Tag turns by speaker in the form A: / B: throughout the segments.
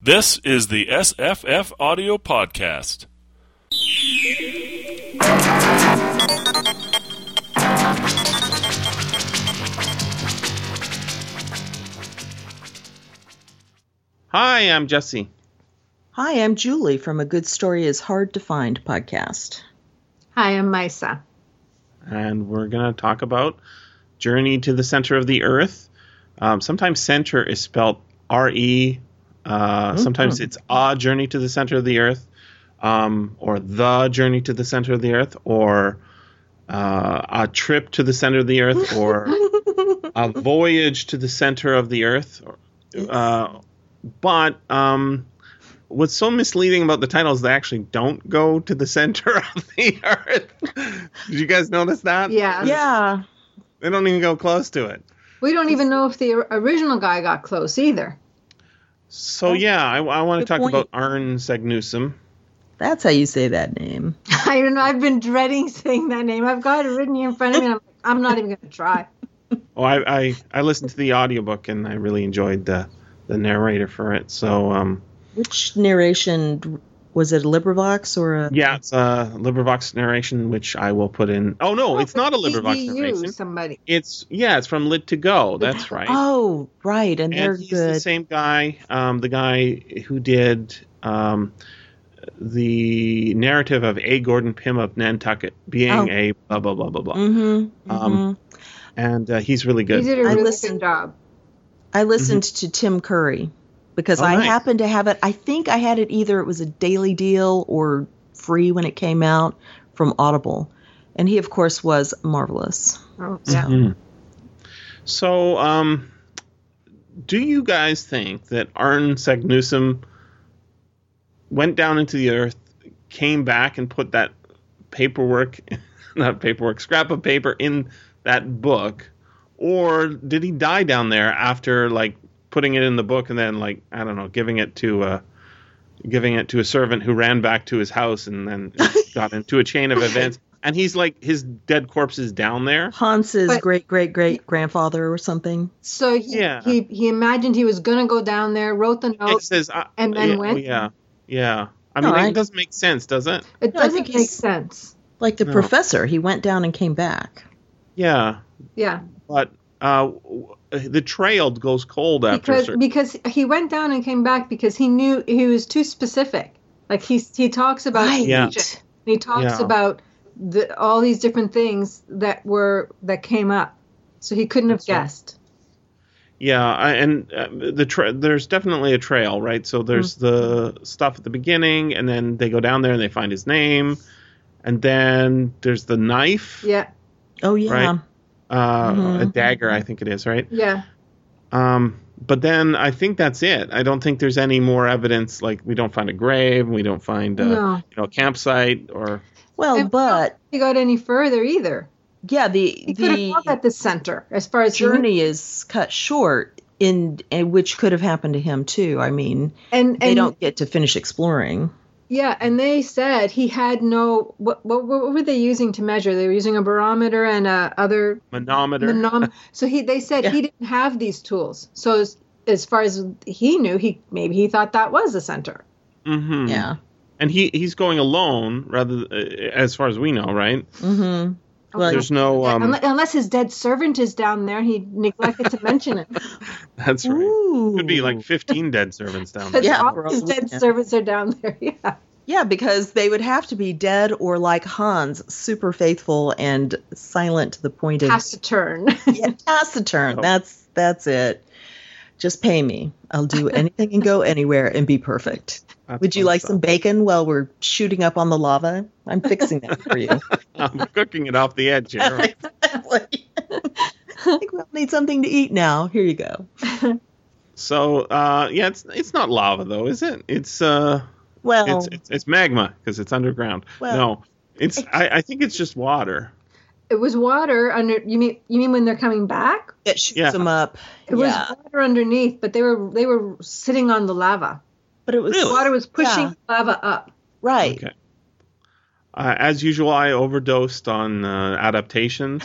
A: This is the SFFaudio Podcast.
B: Hi, I'm Jesse.
C: Hi, I'm Julie from A Good Story is Hard to Find podcast.
D: Hi, I'm Maissa.
B: and we're going to talk about Journey to the Center of the Earth. Um, sometimes center is spelled R E. Uh, Sometimes it's a journey to the center of the Earth, um, or the journey to the center of the Earth, or uh, a trip to the center of the Earth, or a voyage to the center of the Earth. Uh, but um, what's so misleading about the titles, they actually don't go to the center of the Earth. Did you guys notice that?
D: Yeah.
C: Yeah,
B: They don't even go close to it.
D: We don't even know if the original guy got close either.
B: So yeah, I, I want to talk
C: point.
B: about Arne Saknussemm.
C: that's how you say that name.
D: I don't know. I've been dreading saying that name. I've got it written here in front of me. I'm, I'm not even going to try.
B: Oh, I, I I listened to the audiobook and I really enjoyed the the narrator for it. So um,
C: Which narration was it? A LibriVox or a?
B: yeah, it's a LibriVox narration which I will put in. Oh no, it's not a LibriVox
D: He
B: narration.
D: somebody.
B: It's yeah, it's from Lit2Go. That's right.
C: Oh, right, and they're
B: and he's the same guy, um, the guy who did um, the narrative of A. Gordon Pym of Nantucket being
C: Oh.
B: a blah blah blah blah blah,
C: Mm-hmm,
B: Um, and uh, he's really
D: He
B: good.
D: did a
C: I
D: really
C: listened-
D: good job.
C: I listened to Tim Curry because
B: Oh,
C: I
B: nice.
C: happened to have it. I think I had it either it was a daily deal or free when it came out from Audible, and he of course was marvelous.
D: Oh, yeah.
B: Mhm. So, um, do you guys think that Arne Saknussemm went down into the earth, came back, and put that paperwork, not paperwork, scrap of paper in that book, or did he die down there after like putting it in the book and then like I don't know, giving it to uh giving it to a servant who ran back to his house and then got into a chain of events. And he's like his dead corpse is down there.
C: Hans's
D: But-
C: great great great grandfather or something.
D: So he,
B: Yeah.
D: he he imagined he was going to go down there, wrote the
B: It
D: note.
B: says, uh,
D: and then
B: yeah,
D: went?
B: Yeah, yeah. I mean,
C: No, I-
B: it doesn't make sense, does it?
D: It
C: No,
D: doesn't
C: think
D: make sense.
C: Like the
B: No.
C: professor, he went down and came back.
B: Yeah,
D: Yeah.
B: but uh, w- the trail goes cold after. a
D: Because
B: certain,
D: because he went down and came back because he knew he was too specific. Like he he talks about
C: Right.
B: Yeah.
D: He talks
B: Yeah.
D: about the, all these different things that were that came up. So he couldn't have
B: That's right.
D: guessed.
B: yeah, I, and uh, the tra- there's definitely a trail, right? So there's
D: Mm.
B: the stuff at the beginning, and then they go down there and they find his name, and then there's the knife,
D: Yeah.
C: Oh yeah.
B: Right. Uh,
C: Mhm.
B: a dagger, I think it is, right?
D: Yeah.
B: Um, but then I think that's it. I don't think there's any more evidence. Like we don't find a grave, we don't find uh,
D: No.
B: you know a campsite or
C: Well,
D: And
C: but
D: He got any further either.
C: yeah, the
D: He could
C: the
D: gone at the center as far as he
C: journey is cut short in and which could have happened to him too. I mean,
D: and
C: they don't get to finish exploring.
D: Yeah, and they said he had no what, what what were they using to measure? They were using a barometer and a other
B: manometer.
D: manom- so he they said
C: Yeah.
D: he didn't have these tools. So as, as far as he knew, he maybe he thought that was the center.
B: hmm
C: Yeah.
B: and he he's going alone rather uh, as far as we know, right?
C: Mm-hmm. Well,
B: There's no um.
D: unless, unless his dead servant is down there, he neglected to mention it.
B: that's right.
C: Ooh.
B: Could be like 15 dead servants down there.
C: Yeah,
D: all his dead
C: yeah.
D: servants are down there. Yeah.
C: Yeah, because they would have to be dead or like Hans, super faithful and silent to the point of
D: Taciturn.
C: yeah, taciturn.
B: Oh.
C: That's that's it. Just pay me. I'll do anything and go anywhere and be perfect.
B: That's
C: Would you like
B: stuff.
C: some bacon while we're shooting up on the lava? I'm fixing that for you.
B: I'm cooking it off the edge here.
C: exactly. I think we'll need something to eat now. Here you go.
B: So uh, yeah, it's it's not lava though, is it? It's uh,
C: Well,
B: it's it's, it's magma because it's underground.
C: Well,
B: no, it's I, I think it's just water.
D: It was water under. You mean you mean when they're coming back?
C: it shoots
B: yeah.
C: them up.
D: It
C: yeah,
D: was water underneath, but they were they were sitting on the lava.
C: but it was
B: Really?
D: Water was pushing
C: Yeah.
D: lava up.
C: right.
B: Okay. Uh, as usual, I overdosed on uh, adaptations,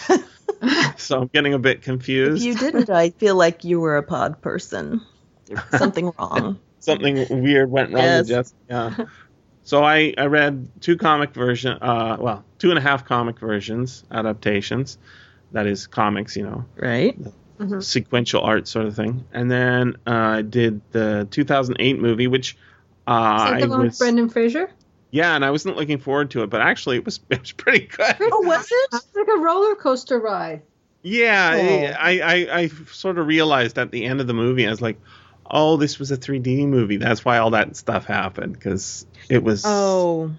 B: so I'm getting a bit
C: If
B: confused.
C: you didn't, I feel like you were a pod person. Something wrong.
B: something weird went wrong
C: Yes.
B: with Jessica. Yeah. So I, I read two comic version, uh, well, two and a half comic versions, adaptations. That is comics, you know,
C: Right?
B: sequential art sort of thing. And then uh, I did the 2008 movie, which uh,
D: Is that
B: I
D: the one with
B: was,
D: Brendan Fraser?
B: yeah, and I wasn't looking forward to it, but actually it was it was pretty good.
C: Oh, was it?
D: It's like a roller coaster ride.
B: Yeah,
C: Oh.
B: I, I I sort of realized at the end of the movie, I was like, oh, this was a 3D movie. That's why all that stuff happened because it was.
C: Oh.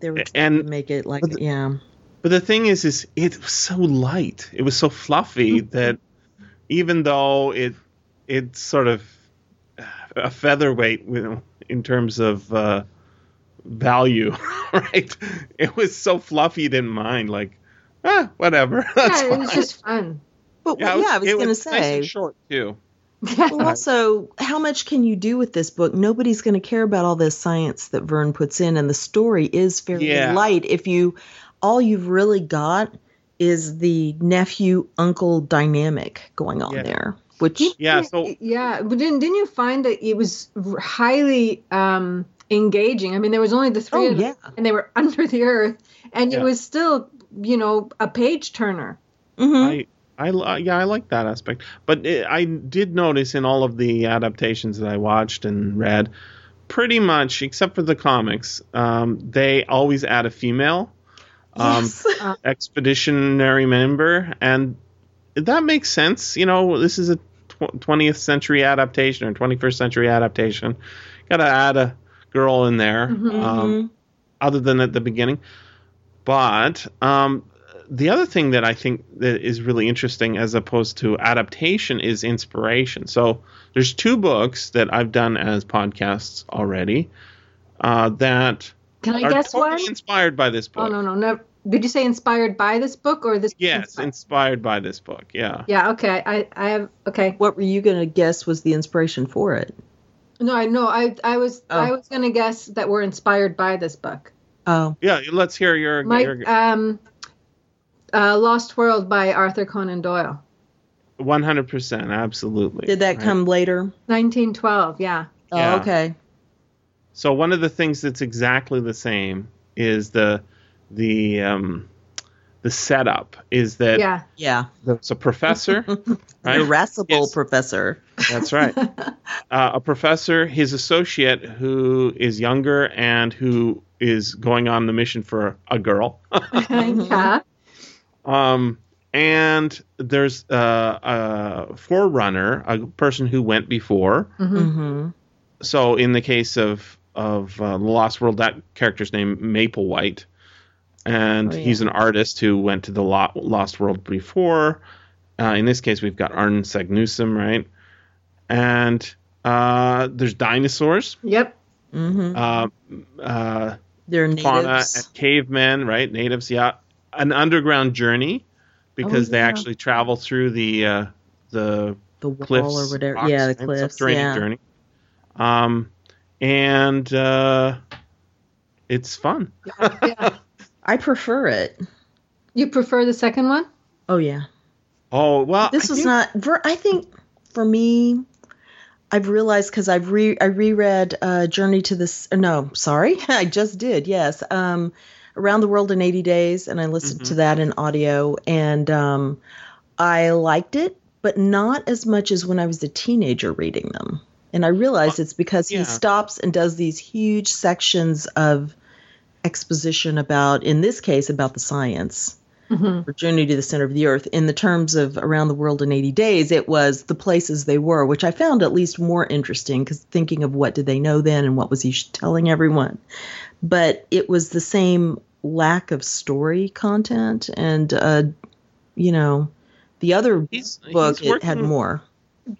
C: They were trying
B: And-
C: to make it like,
B: but the-
C: yeah.
B: But the thing is, is it was so light. It was so fluffy that even though it it's sort of a featherweight, you know, in terms of uh, value, right? It was so fluffy, you didn't mind. Like, ah, whatever. That's
D: yeah, it was
B: fine.
D: just fun.
C: But
B: yeah,
C: yeah, I was
B: it
C: going to
B: was nice
C: say.
B: and short too.
C: Well, also, how much can you do with this book? Nobody's going to care about all this science that Verne puts in, and the story is fairly
B: Yeah.
C: light. If you, all you've really got is the nephew uncle dynamic going on
B: Yeah.
C: there, which
B: Yeah, so
D: yeah, but didn't didn't you find that it was highly um, engaging? I mean, there was only the three
C: Oh,
D: of them,
C: yeah.
D: and they were under the earth, and
B: Yeah.
D: it was still, you know, a page turner.
C: Mhm.
B: I, I, yeah, I like that aspect. But it, I did notice in all of the adaptations that I watched and read, pretty much, except for the comics, um, they always add a female um,
C: yes.
B: expeditionary member, and that makes sense. You know, this is a tw- 20th century adaptation or 21st century adaptation. Got to add a girl in there. Um,
C: Mhm.
B: other than at the beginning. But um, the other thing that I think that is really interesting, as opposed to adaptation, is inspiration. So there's two books that I've done as podcasts already uh, that
D: Can I
B: are
D: guess
B: totally
D: one?
B: inspired by this book.
D: Oh no, no, no. Did you say inspired by this book or this?
B: Yes,
D: inspired?
B: inspired by this book. Yeah.
D: yeah. Okay. I, I have. Okay.
C: What were you going to guess was the inspiration for it?
D: No, I know. I, I was,
C: Oh.
D: I was gonna guess that we're inspired by this book.
C: Oh,
B: Yeah. Let's hear your.
D: My,
B: your
D: um, uh, Lost World by Arthur Conan Doyle,
B: 100%. Absolutely.
C: did that
B: Right.
C: come later?
D: 1912. Yeah.
B: Yeah.
C: Oh, okay.
B: So one of the things that's exactly the same is the the um, the setup is that
D: Yeah.
C: Yeah.
B: there's a professor, right?
C: irascible
B: Yes.
C: professor.
B: That's right. uh, a professor, his associate, who is younger and who is going on the mission for a girl.
D: yeah.
B: Um, and there's uh, a forerunner, a person who went before.
C: hmm
B: So in the case of of uh, the Lost World, that character's name Maple White, and
C: Oh, yeah.
B: he's an artist who went to the Lo- Lost World before. Uh, in this case, we've got Arne Saknussemm, right? And uh, there's dinosaurs,
D: Yep.
C: hmm
B: uh, uh,
C: They're
B: fauna, and cavemen, right? Natives, yeah. An underground journey because
C: Oh,
B: they actually travel through the uh, the
C: the wall
B: cliffs
C: or whatever.
B: rocks,
C: yeah, the
B: right?
C: cliffs.
B: subterranean
C: Yeah.
B: journey. Um, and uh, it's fun.
D: yeah.
C: I prefer it.
D: You prefer the second one?
C: Oh yeah.
B: Oh well,
C: This
B: I
C: was
B: think-
C: not. ver- I think for me, I've realized because I've re I reread uh, Journey to this. No, sorry, I just did. Yes, um, Around the World in 80 Days, and I listened
B: Mm-hmm.
C: to that in audio, and um, I liked it, but not as much as when I was a teenager reading them. And I realized it's because
B: yeah.
C: he stops and does these huge sections of exposition about, in this case, about the science for Journey to the Center of the Earth. In the terms of Around the World in 80 Days, it was the places they were, which I found at least more interesting because thinking of what did they know then and what was he telling everyone. But it was the same lack of story content and, uh, you know, the other
B: He's-
C: book
B: he's
C: it had more.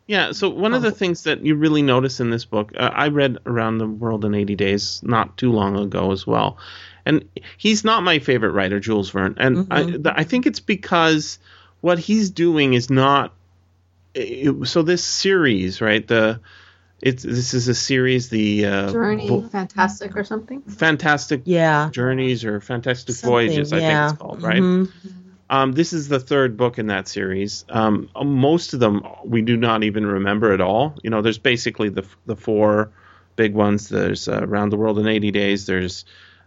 B: Yeah. So one of the things that you really notice in this book, uh, I read Around the World in 80 Days not too long ago as well, and he's not my favorite writer, Jules Verne, and I, th- I think it's because what he's doing is not. It, so this series, right? The it's this is a series, the uh,
D: Journey,
B: vo-
D: fantastic or something.
B: Fantastic
C: Yeah.
B: Journeys or Fantastic
C: Something,
B: Voyages, I think it's called, right?
C: Mhm.
B: Um, this is the third book in that series. Um, most of them we do not even remember at all. You know, there's basically the the four big ones. There's uh, Around the World in 80 Days. There's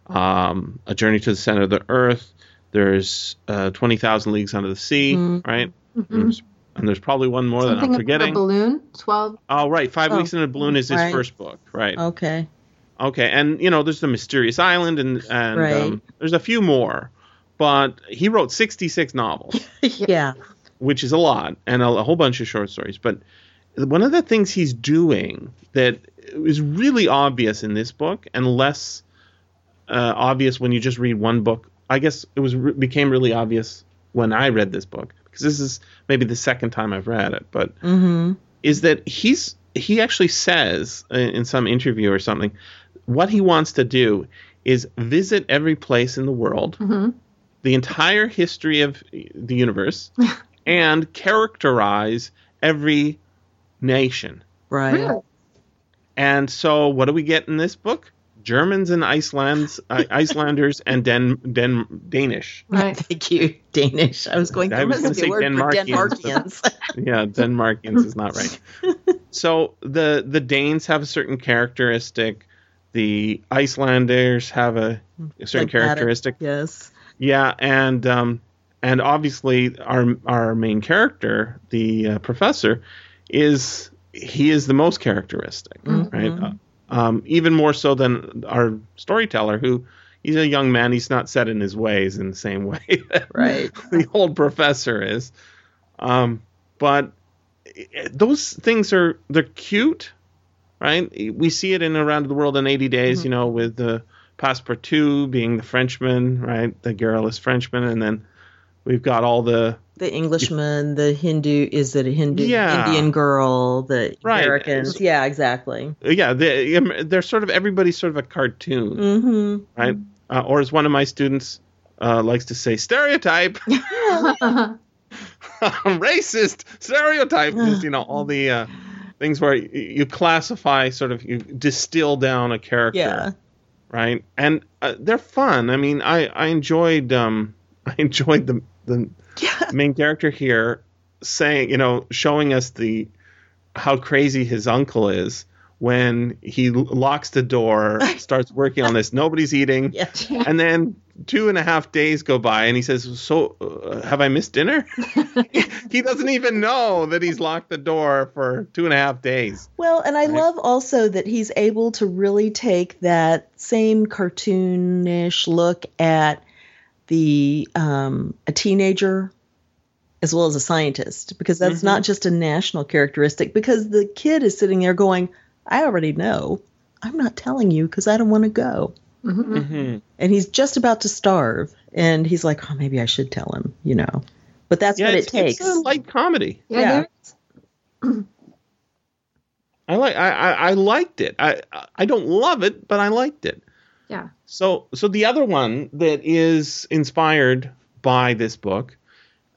B: um, A Journey to the Center of the Earth. There's uh, 20,000 Leagues Under the Sea,
C: Mhm.
B: right?
D: Mhm.
B: There's, and there's probably one more that I'm forgetting.
D: balloon. Twelve.
B: Oh, right. Five
C: Oh,
B: Weeks in a Balloon is his
C: right.
B: first book, right?
C: Okay.
B: Okay, and you know, there's the Mysterious Island, and and
C: Right.
B: um, there's a few more, but he wrote 66 novels,
C: yeah.
B: which is a lot, and a, a whole bunch of short stories. But one of the things he's doing that is really obvious in this book, and less uh, obvious when you just read one book. I guess it was became really obvious when I read this book because this is maybe the second time I've read it, but
C: Mm-hmm.
B: is that he's he actually says in in some interview or something what he wants to do is visit every place in the world
D: hmm
B: the entire history of the universe and characterize every nation
C: Right.
D: Really?
B: and so what do we get in this book germans and icelands uh, icelanders and Den, Den, danish
D: Right.
C: Thank you, Danish. I was going.
B: I was gonna say
C: word for
B: Denmarkians,
C: Denmarkians.
B: yeah, Denmarkians is not right. So the the Danes have a certain characteristic. The Icelanders have a, a certain
C: Phlegmatic,
B: characteristic.
C: yes.
B: Yeah, and um, and obviously our our main character, the uh, professor, is he is the most characteristic, right? Uh, um, even more so than our storyteller, who he's a young man. He's not set in his ways in the same way that
C: Right.
B: the old professor is. Um, but those things are they're cute, right? We see it in Around the World in 80 Days, you know, with the Passepartout being the Frenchman, right? The garrulous Frenchman, and then we've got all the
C: The Englishman, the Hindu, is it a Hindu
B: Yeah.
C: Indian girl? The
B: Right.
C: Americans, yeah, exactly.
B: yeah, they, um, they're sort of everybody's sort of a cartoon,
C: Mm-hmm.
B: right? Uh, or as one of my students uh, likes to say, stereotype. racist stereotype just you know all the uh, things where you, you classify sort of you distill down a character
C: Yeah.
B: right and uh, they're fun i mean i i enjoyed um i enjoyed the the
C: Yeah.
B: main character here saying you know showing us the how crazy his uncle is when he locks the door starts working on this nobody's eating
C: Yeah.
B: and then two and a half days go by and he says so uh, have i missed dinner he doesn't even know that he's locked the door for two and a half days
C: Well, and I
B: Right.
C: love also that he's able to really take that same cartoonish look at the um, a teenager as well as a scientist because that's
B: Mm-hmm.
C: not just a national characteristic because the kid is sitting there going, "I already know. I'm not telling you because I don't want to go."
D: Mhm.
B: mm-hmm.
C: And he's just about to starve, and he's like, "Oh, maybe I should tell him," you know. But that's
B: yeah
C: what it takes.
B: it's a light comedy
D: Yeah.
C: Yeah.
B: i like i i, I liked it I, I i don't love it but i liked it
D: Yeah.
B: So, so the other one that is inspired by this book,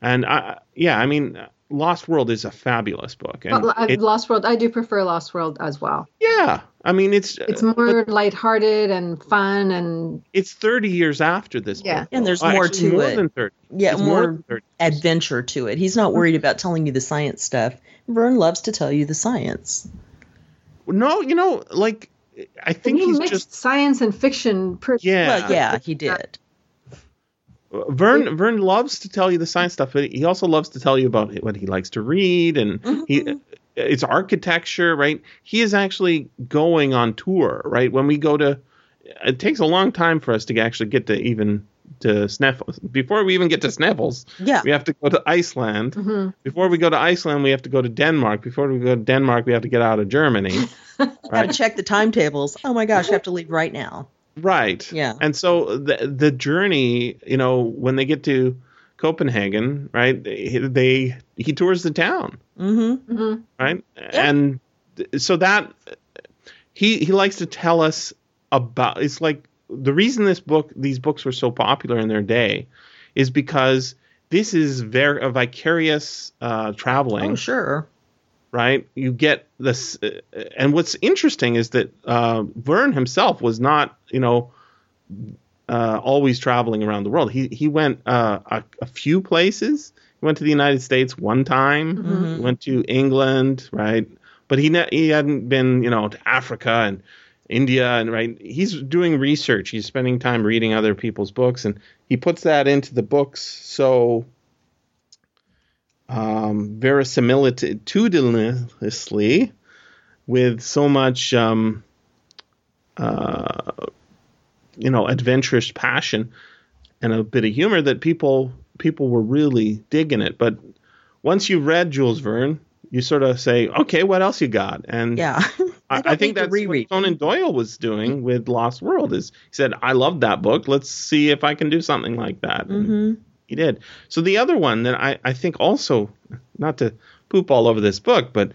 B: and I, yeah, I mean, Lost World is a fabulous book, and
D: But
B: it-
D: Lost World. I do prefer Lost World as well.
B: yeah, I mean, it's
D: It's
B: uh,
D: more lighthearted and fun and
B: it's thirty years after this
D: Yeah.
B: book,
C: And
B: though.
C: there's
B: Uh,
C: more
B: actually,
C: to
B: more
C: it.
B: Than 30.
C: yeah,
B: It's
C: more
B: than
C: adventure to it. He's not worried about telling you the science stuff. Verne loves to tell you the science.
B: No, you know, like I think
D: he
B: he's
D: mixed
B: just
D: science and fiction. Per-
B: yeah.
C: Well, yeah, he did.
B: Verne Verne loves to tell you the science stuff, but he also loves to tell you about what he likes to read and he
C: Mm-hmm.
B: it's architecture, right? He is actually going on tour, right? When we go to it takes a long time for us to actually get to even to Sneffels. Before we even get to Sneffels,
C: Yeah.
B: we have to go to Iceland.
D: Mhm.
B: Before we go to Iceland, we have to go to Denmark. Before we go to Denmark, we have to get out of Germany.
C: Gotta check the timetables. Oh my gosh, I have to leave right now.
B: Right.
C: Yeah.
B: And so the the journey, you know, when they get to Copenhagen, right? They, they he tours the town,
C: Mm-hmm.
D: Mhm.
B: right? And so that he he likes to tell us about. It's like the reason this book, these books were so popular in their day, is because this is very a vicarious uh, traveling
C: Oh, sure.
B: right? You get this, uh, and what's interesting is that uh, Verne himself was not, you know, uh, always traveling around the world. He he went uh, a, a few places. He went to the United States one time.
C: Mm-hmm.
B: He went to England, right? But he ne- he hadn't been, you know, to Africa and India and right. He's doing research. He's spending time reading other people's books, and he puts that into the books so um, verisimilitudously with so much um, uh, you know adventurous passion and a bit of humor that people people were really digging it. But once you read Jules Verne, you sort of say, okay, what else you got? And
C: Yeah.
B: I, I think that's
C: reread.
B: what Conan Doyle was doing with Lost World. Is he said, I love that book. Let's see if I can do something like that. And
C: hmm
B: He did. So the other one that I, I think also, not to poop all over this book, but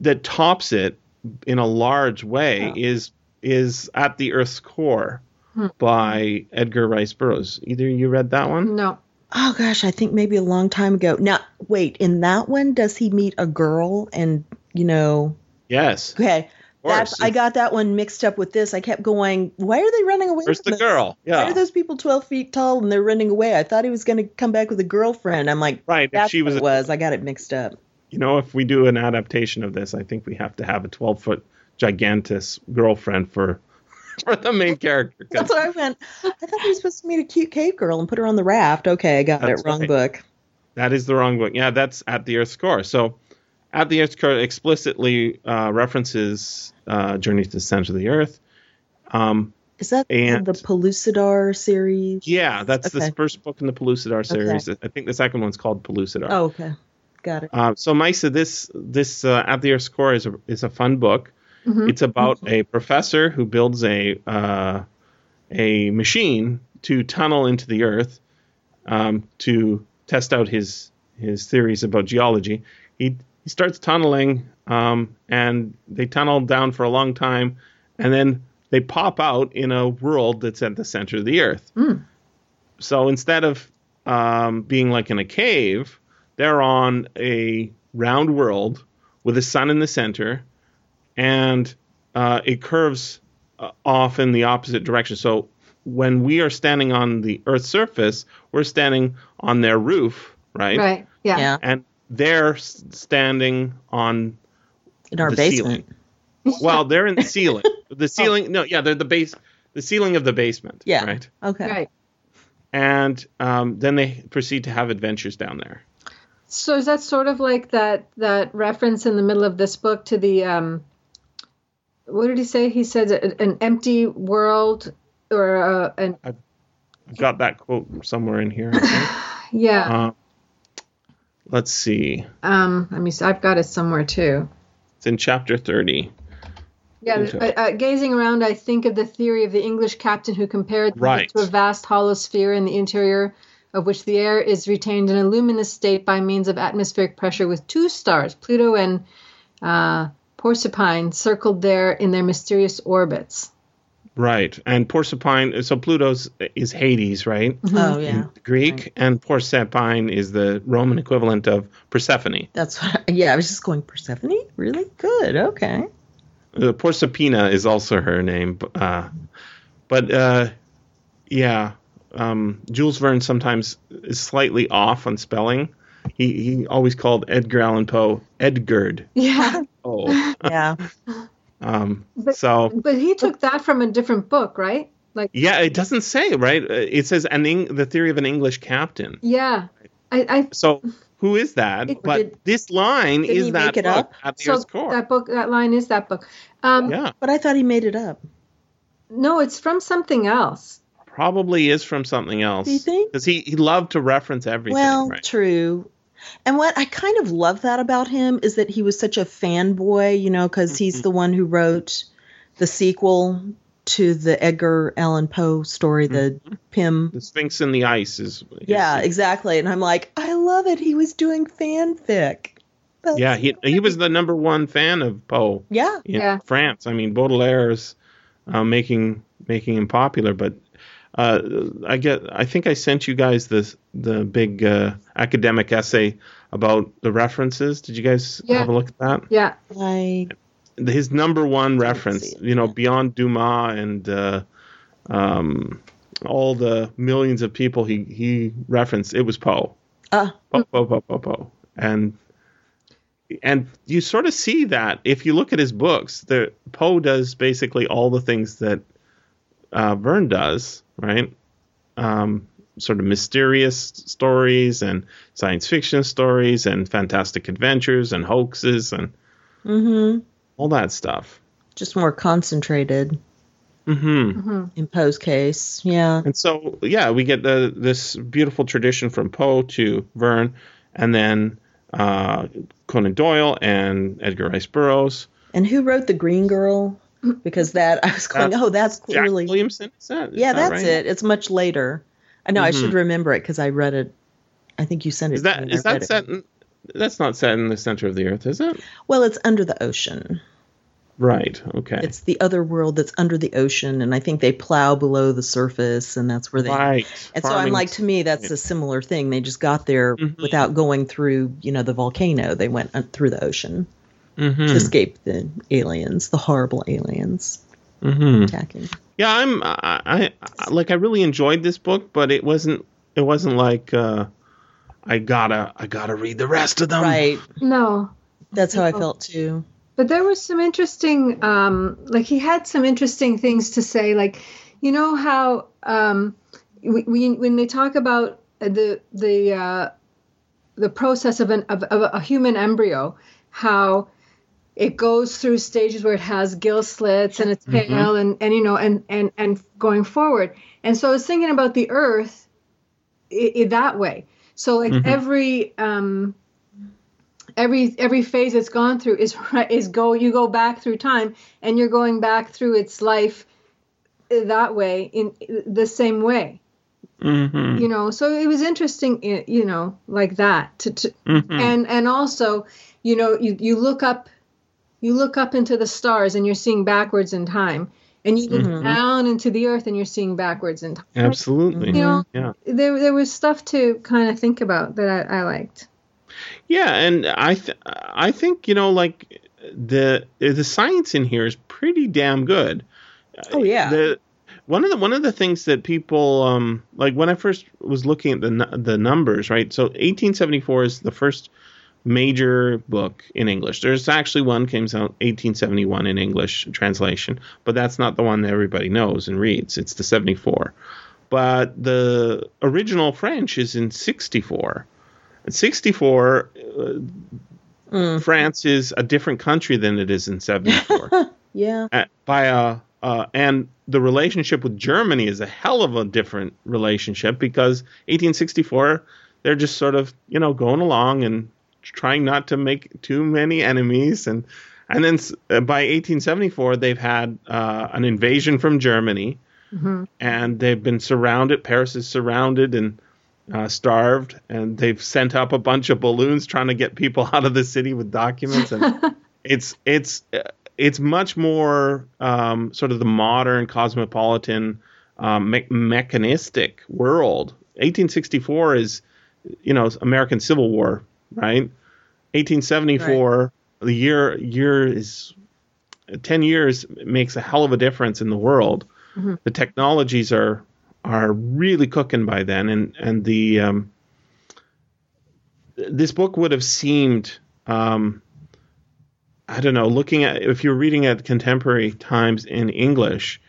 B: that tops it in a large way is is at the Earth's core
D: Hmm.
B: by Edgar Rice Burroughs. Either you read that one?
D: No.
C: Oh gosh, I think maybe a long time ago. Now, wait, in that one, does he meet a girl and you know?
B: Yes.
C: Okay, that's I got that one mixed up with this. I kept going, why are they running away?
B: Where's the
C: us?
B: girl?
C: Why are those people twelve feet tall and they're running away? I thought he was going to come back with a girlfriend. I'm like,
B: Right. If she was,
C: was. I got it mixed up.
B: you know, if we do an adaptation of this, I think we have to have a 12 foot gigantus girlfriend for for the main character.
C: That's what I went. I thought he was supposed to meet a cute cave girl and put her on the raft. Okay, I got
B: That's
C: it. Wrong
B: right.
C: book.
B: That is the wrong book. Yeah, that's at the Earth's core. So, at the Earth's core explicitly uh, references uh, Journey to the Center of the Earth. Um,
C: Is that
B: And-
C: the Pellucidar series?
B: yeah, that's the first book in the Pellucidar series. I think the second one's called Pellucidar.
C: Oh, okay. Got it.
B: Uh, so, Maissa, this this uh, at the Earth's core is a is a fun book.
D: Mhm.
B: It's about a professor who builds a uh, a machine to tunnel into the Earth um, to test out his his theories about geology. He he starts tunneling, um, and they tunnel down for a long time, and then they pop out in a world that's at the center of the Earth.
D: Mm.
B: So instead of um, being like in a cave, they're on a round world with a sun in the center, and uh, it curves uh, off in the opposite direction. So when we are standing on the Earth's surface, we're standing on their roof, right?
D: Right. Yeah.
C: Yeah,
B: And they're standing on
C: in our
B: the
C: basement.
B: ceiling. Well, they're in the ceiling. The ceiling. No, yeah, they're the base. The ceiling of the basement.
C: Yeah.
B: Right.
C: Okay.
D: Right.
B: And um, then they proceed to have adventures down there.
D: So is that sort of like that that reference in the middle of this book to the um what did he say? He said an empty world or uh, an
B: I've got that quote somewhere in here. I think.
D: yeah.
B: uh, let's see.
D: Um I mean I've got it somewhere too.
B: It's in chapter 30.
D: Yeah, uh, gazing around, I think of the theory of the English captain who compared
B: Right.
D: to a vast hollow sphere in the interior of which the air is retained in a luminous state by means of atmospheric pressure with two stars, Pluto and uh, Proserpine, circled there in their mysterious orbits.
B: Right. And Proserpine, so Pluto's is Hades, right?
C: Oh yeah,
B: In Greek. And Proserpine is the Roman equivalent of Persephone.
C: that's what. I, yeah, I was just going Persephone. Really good. Okay.
B: Uh, Proserpina is also her name. Uh, but uh, yeah, um, Jules Verne sometimes is slightly off on spelling. He, he always called Edgar Allan Poe Edgard.
D: Yeah,
B: Oh,
C: Yeah.
B: um,
D: But-
B: so
D: but he took that from a different book, right? Like,
B: yeah, it doesn't say right. Uh, It says an Eng- the theory of an English captain.
D: yeah, I, I
B: So who is that?
C: It-
B: but
C: did-
B: this line
C: did
B: is
C: he
B: that
C: make it
B: book
C: up?
B: at the
D: so
B: Earth's core.
D: that book, that line is that book. Um,
B: yeah,
C: But I thought he made it up.
D: No, it's from something else.
B: probably is from something else.
C: Do you think?
B: Because he, he loved to reference everything.
C: Well,
B: right?
C: true. And what I kind of love that about him is that he was such a fanboy, you know, because he's
B: Mm-hmm.
C: the one who wrote the sequel to the Edgar Allan Poe story, the Pym.
B: The Sphinx in the Ice is. is-
C: Yeah, exactly. And I'm like, I love it. He was doing fanfic. That's
B: Yeah, he he was the number one fan of Poe
C: Yeah.
B: in
D: Yeah.
B: France. I mean, Baudelaire's uh, making making him popular, but uh, I get. I think I sent you guys the the big uh, academic essay about the references. Did you guys
D: Yeah.
B: have a look at that?
D: Yeah,
C: I
B: His number one reference, you know,
C: yeah.
B: beyond Dumas and uh, um, all the millions of people he he referenced, it was Poe.
C: Ah,
B: Poe, Poe, Poe, Poe, Poe, and and you sort of see that if you look at his books, the Poe does basically all the things that uh, Verne does, right? Um, sort of mysterious stories and science fiction stories and fantastic adventures and hoaxes and
C: mm-hmm.
B: all that stuff.
C: Just more concentrated
B: hmm
C: in Poe's case. Yeah.
B: And so, yeah, we get the, this beautiful tradition from Poe to Verne, and then uh, Conan Doyle and Edgar Rice Burroughs.
C: And who wrote The Green Girl? Because that I was going,
B: That's
C: oh, that's clearly Jack
B: Williamson, is that? is
C: Yeah,
B: that
C: that's
B: right?
C: it. It's much later. I know I should remember it because I read it. I think you sent it.
B: Is
C: to
B: that
C: me
B: is that set? In, that's not set in the center of the earth, is it?
C: Well, it's under the ocean.
B: Right. Okay.
C: It's the other world that's under the ocean, and I think they plow below the surface, and that's where they.
B: right.
C: And so I'm like, to me, that's a similar thing. They just got there
B: Mm-hmm.
C: without going through, you know, the volcano. They went uh, through the ocean
B: Mhm.
C: to escape the aliens, the horrible aliens
B: Mhm.
C: attacking.
B: Yeah, I'm. I, I I- like. I really enjoyed this book, but it wasn't. It wasn't like. uh I gotta. I gotta read the rest of them.
C: Right.
D: No,
C: That's how I
D: Oh.
C: felt too.
D: But there was some interesting, um, like he had some interesting things to say. Like, you know how um, we, we, when they talk about the the uh, the process of an of, of a human embryo, how it goes through stages where it has gill slits and it's pale and and you know and and and going forward. And so I was thinking about the Earth i i that way. So like every um, every every phase it's gone through is is go you go back through time and you're going back through its life that way in the same way
B: Mm-hmm.
D: you know so it was interesting you know like that to, to
B: Mm-hmm.
D: and and also you know you you look up you look up into the stars and you're seeing backwards in time and you look down into the earth and you're seeing backwards in time
B: Absolutely.
D: you know
B: Yeah.
D: there there was stuff to kind of think about that I, I liked
B: Yeah, and I th- I think you know like the the science in here is pretty damn good.
C: Oh yeah.
B: The one of the one of the things that people um like when I first was looking at the the numbers, right? So 1874 is the first major book in English. There's actually one came out 1871 in English translation, but that's not the one that everybody knows and reads. It's the 74. But the original French is in 64. At 64, uh, France is a different country than it is in 74.
C: yeah.
B: Uh, by a uh, and the relationship with Germany is a hell of a different relationship because 1864 they're just sort of you know going along and trying not to make too many enemies. And and then uh, by 1874 they've had uh, an invasion from Germany. And they've been surrounded Paris is surrounded and uh, starved. And they've sent up a bunch of balloons trying to get people out of the city with documents. And it's it's uh, it's much more um, sort of the modern cosmopolitan um, me- mechanistic world. 1864 is you know American Civil War right? 1874 the year year is 10 years makes a hell of a difference in the world. The technologies are are really cooking by then and and the um, this book would have seemed um, I don't know looking at if you're reading at contemporary times in English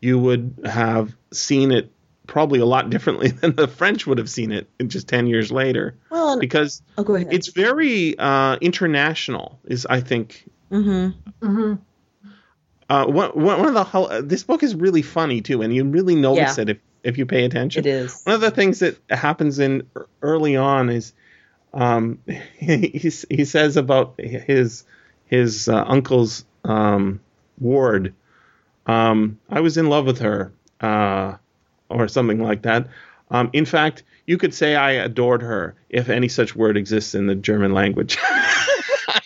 B: you would have seen it probably a lot differently than the French would have seen it just 10 years later
C: Well,
B: because
C: oh, go ahead.
B: it's very uh, international is I think
C: mm-hmm.
B: uh, one, one one of the hol- this book is really funny too, and you really notice
C: Yeah.
B: it if, if you pay attention.
C: It is.
B: One of the things that happens in early on is um, he he says about his his uh, uncle's um, ward. Um, I was in love with her, uh, or something like that. Um, in fact, you could say I adored her, if any such word exists in the German language.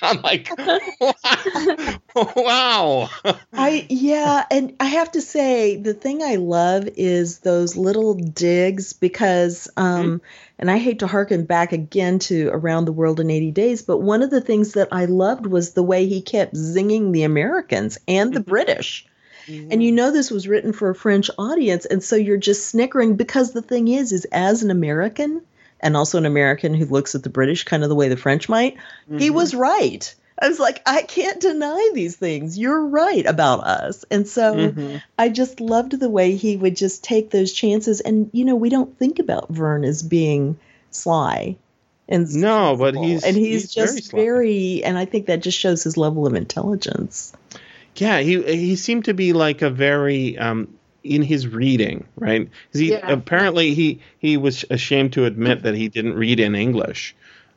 B: I'm like, wow.
C: I yeah, and I have to say the thing I love is those little digs because um and I hate to harken back again to around the world in 80 days, but one of the things that I loved was the way he kept zinging the Americans and the British. And you know this was written for a French audience, and so you're just snickering because the thing is, is as an American and also an American who looks at the British kind of the way the French might, he was right. I was like, I can't deny these things. You're right about us. And so
B: Mhm.
C: I just loved the way he would just take those chances. And, you know, we don't think about Verne as being sly. And
B: No, but he's
C: and he's,
B: he's very
C: just
B: sly.
C: very, and I think that just shows his level of intelligence.
B: Yeah, he he seemed to be like a very um in his reading, right? 'Cause he
D: Yeah.
B: apparently he he was ashamed to admit that he didn't read in English.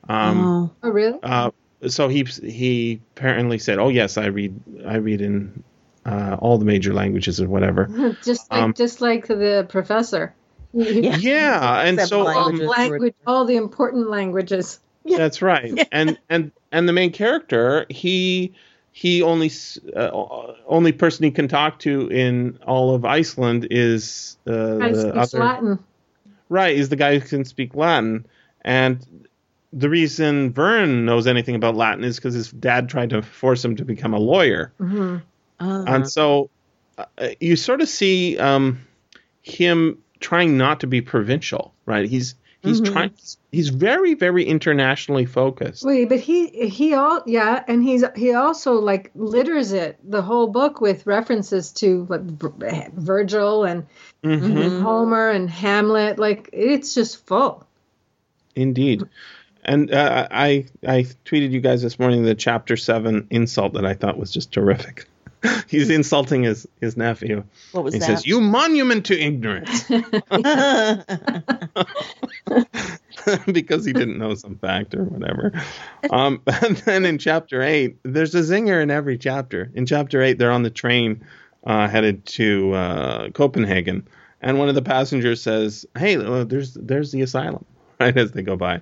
B: Um
C: oh,
D: Oh, really?
B: uh so he he apparently said, "Oh yes, I read I read in uh, all the major languages or whatever."
D: just like
B: um,
D: just like the professor.
C: Yeah.
B: Yeah, and
C: Except
B: so
C: for
D: all
B: um,
C: languages.
D: language, all the important languages.
B: That's right. And and and the main character, he he only uh, only person he can talk to in all of Iceland is uh, the other
D: Latin.
B: right is the guy who can speak Latin. And the reason Verne knows anything about Latin is because his dad tried to force him to become a lawyer.
D: hmm
C: uh,
B: And so uh, you sort of see um, him trying not to be provincial, right? He's he's
C: Mhm.
B: trying. He's very very internationally focused.
D: Wait, but he he all yeah, and he's he also like litters it the whole book with references to like Virgil and,
B: Mhm.
D: and Homer and Hamlet. Like it's just full.
B: Indeed. And uh, I I tweeted you guys this morning the chapter seven insult that I thought was just terrific. He's insulting his his nephew.
C: what was
B: He
C: that?
B: says, "You monument to ignorance," because he didn't know some fact or whatever. Um, and then in chapter eight, there's a zinger in every chapter. In chapter eight, they're on the train uh, headed to uh, Copenhagen, and one of the passengers says, "Hey, uh, there's there's the asylum." Right as they go by,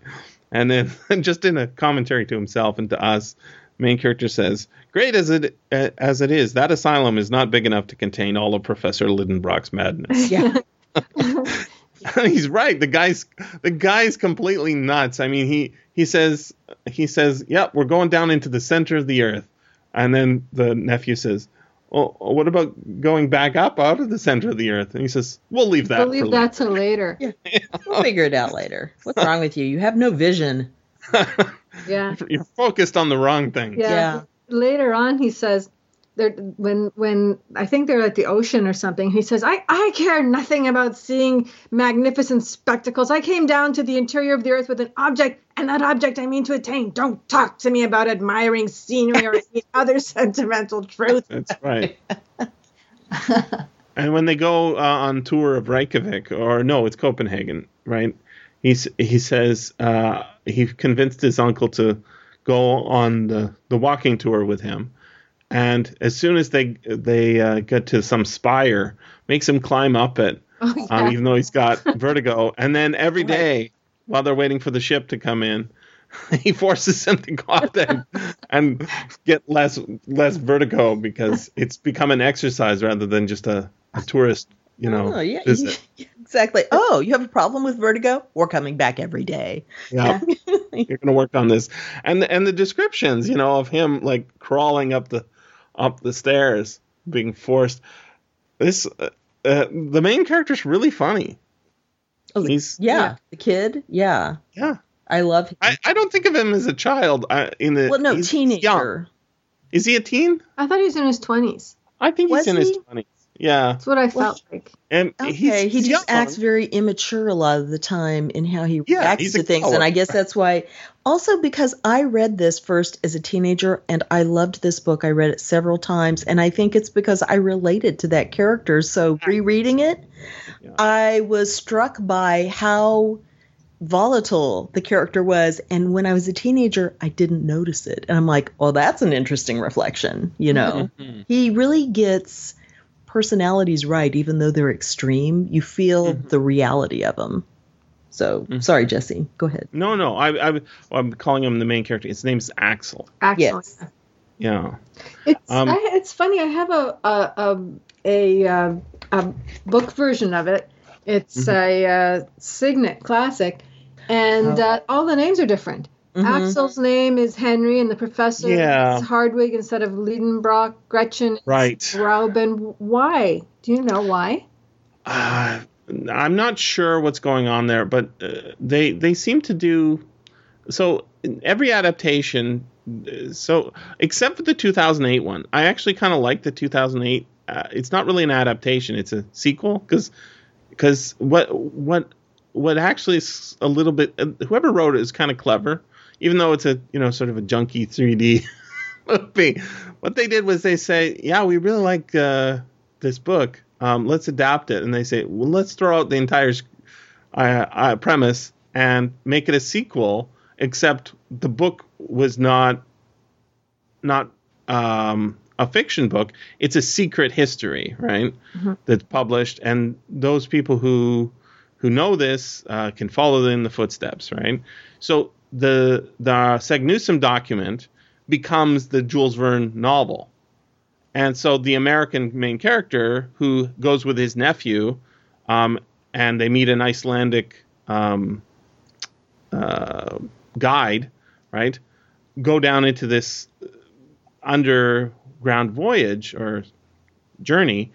B: and then just in a commentary to himself and to us, main character says, "Great as it uh, as it is, that asylum is not big enough to contain all of Professor Lidenbrock's madness."
C: yeah.
B: He's right. The guy's the guy's completely nuts. I mean, he he says he says, "Yep, we're going down into the center of the earth," and then the nephew says, "Well, what about going back up out of the center of the earth?" And he says, "We'll leave that."
D: We'll
B: for
D: leave that till later.
C: We'll figure it out later. What's wrong with you? You have no vision.
B: later."
D: Yeah.
B: You're focused on the wrong thing.
D: Yeah.
C: Yeah.
D: Later on, he says, there, when when I think they're at the ocean or something, he says, I, I care nothing about seeing magnificent spectacles. I came down to the interior of the earth with an object, and that object I mean to attain. Don't talk to me about admiring scenery or any other sentimental truth.
B: That's right. and when they go uh, on tour of Reykjavik, or no, it's Copenhagen, right? He's he says uh, he convinced his uncle to go on the, the walking tour with him, and as soon as they they uh, get to some spire, makes him climb up it,
D: Oh,
B: um, even though he's got vertigo. And then every day, while they're waiting for the ship to come in, he forces him to go up there and get less less vertigo because it's become an exercise rather than just a, a tourist, you know,
C: oh, yeah,
B: visit.
C: Exactly. Oh, you have a problem with vertigo? We're coming back every day.
B: Yeah. You're going to work on this, and and the descriptions, you know, of him like crawling up the up the stairs, being forced. This uh, uh, the main character's really funny.
C: Oh, the-
B: He's
C: yeah,
D: yeah.
C: the kid. Yeah,
B: yeah.
C: I love him.
B: I, I don't think of him as a child. Uh, in the
C: well, no, teenager.
B: young. Is he a teen?
D: I thought he was in his 20s.
B: I think he's
C: Was
B: in his twenties. Yeah,
D: That's what I
C: Well,
D: felt like.
B: and
C: Okay,
B: he's,
C: he just
B: young.
C: acts very immature a lot of the time in how he
B: Yeah,
C: reacts to
B: a
C: things, and. I guess that's why. Also, because I read this first as a teenager, and I loved this book. I read it several times, and I think it's because I related to that character. So rereading it,
B: Yeah.
C: I was struck by how volatile the character was, and when I was a teenager, I didn't notice it, and I'm like, "Oh, that's an interesting reflection," you know
B: Mhm.
C: he really gets personalities right even though they're extreme you feel
B: Mhm.
C: the reality of them so
B: Mhm.
C: sorry jesse go ahead
B: No, no, I, I, I'm calling him the main character. His name's Axel.
D: Actually,
C: Yes.
B: Yeah.
D: It's
B: Um,
D: I, it's funny. I have a a a, a, uh, a book version of it. It's
B: Mm-hmm.
D: a uh, Signet classic, and
C: Oh.
D: uh, all the names are different. Axel's name is Henry, and the professor
B: Yeah.
D: is Hardwigg instead of Lidenbrock. Gretchen is
B: Right.
D: Grauben. Why? Do you know why?
B: Uh, I'm not sure what's going on there, but uh, they they seem to do so. In every adaptation, uh, so except for the 2008 one, I actually kind of like the 2008. Uh, it's not really an adaptation; it's a sequel because because what what what actually is a little bit uh, whoever wrote it is kind of clever, even though it's a you know sort of a junky 3D movie. What they did was they say, yeah, we really like uh, this book. Um, let's adapt it, and they say, well, let's throw out the entire uh, uh, premise and make it a sequel. Except the book was not not um, a fiction book; it's a secret history, right? That's published, and those people who who know this uh, can follow in the footsteps, right? So the the Saknussemm document becomes the Jules Verne novel. And so the American main character, who goes with his nephew, um, and they meet an Icelandic um, uh, guide, right? Go down into this underground voyage or journey.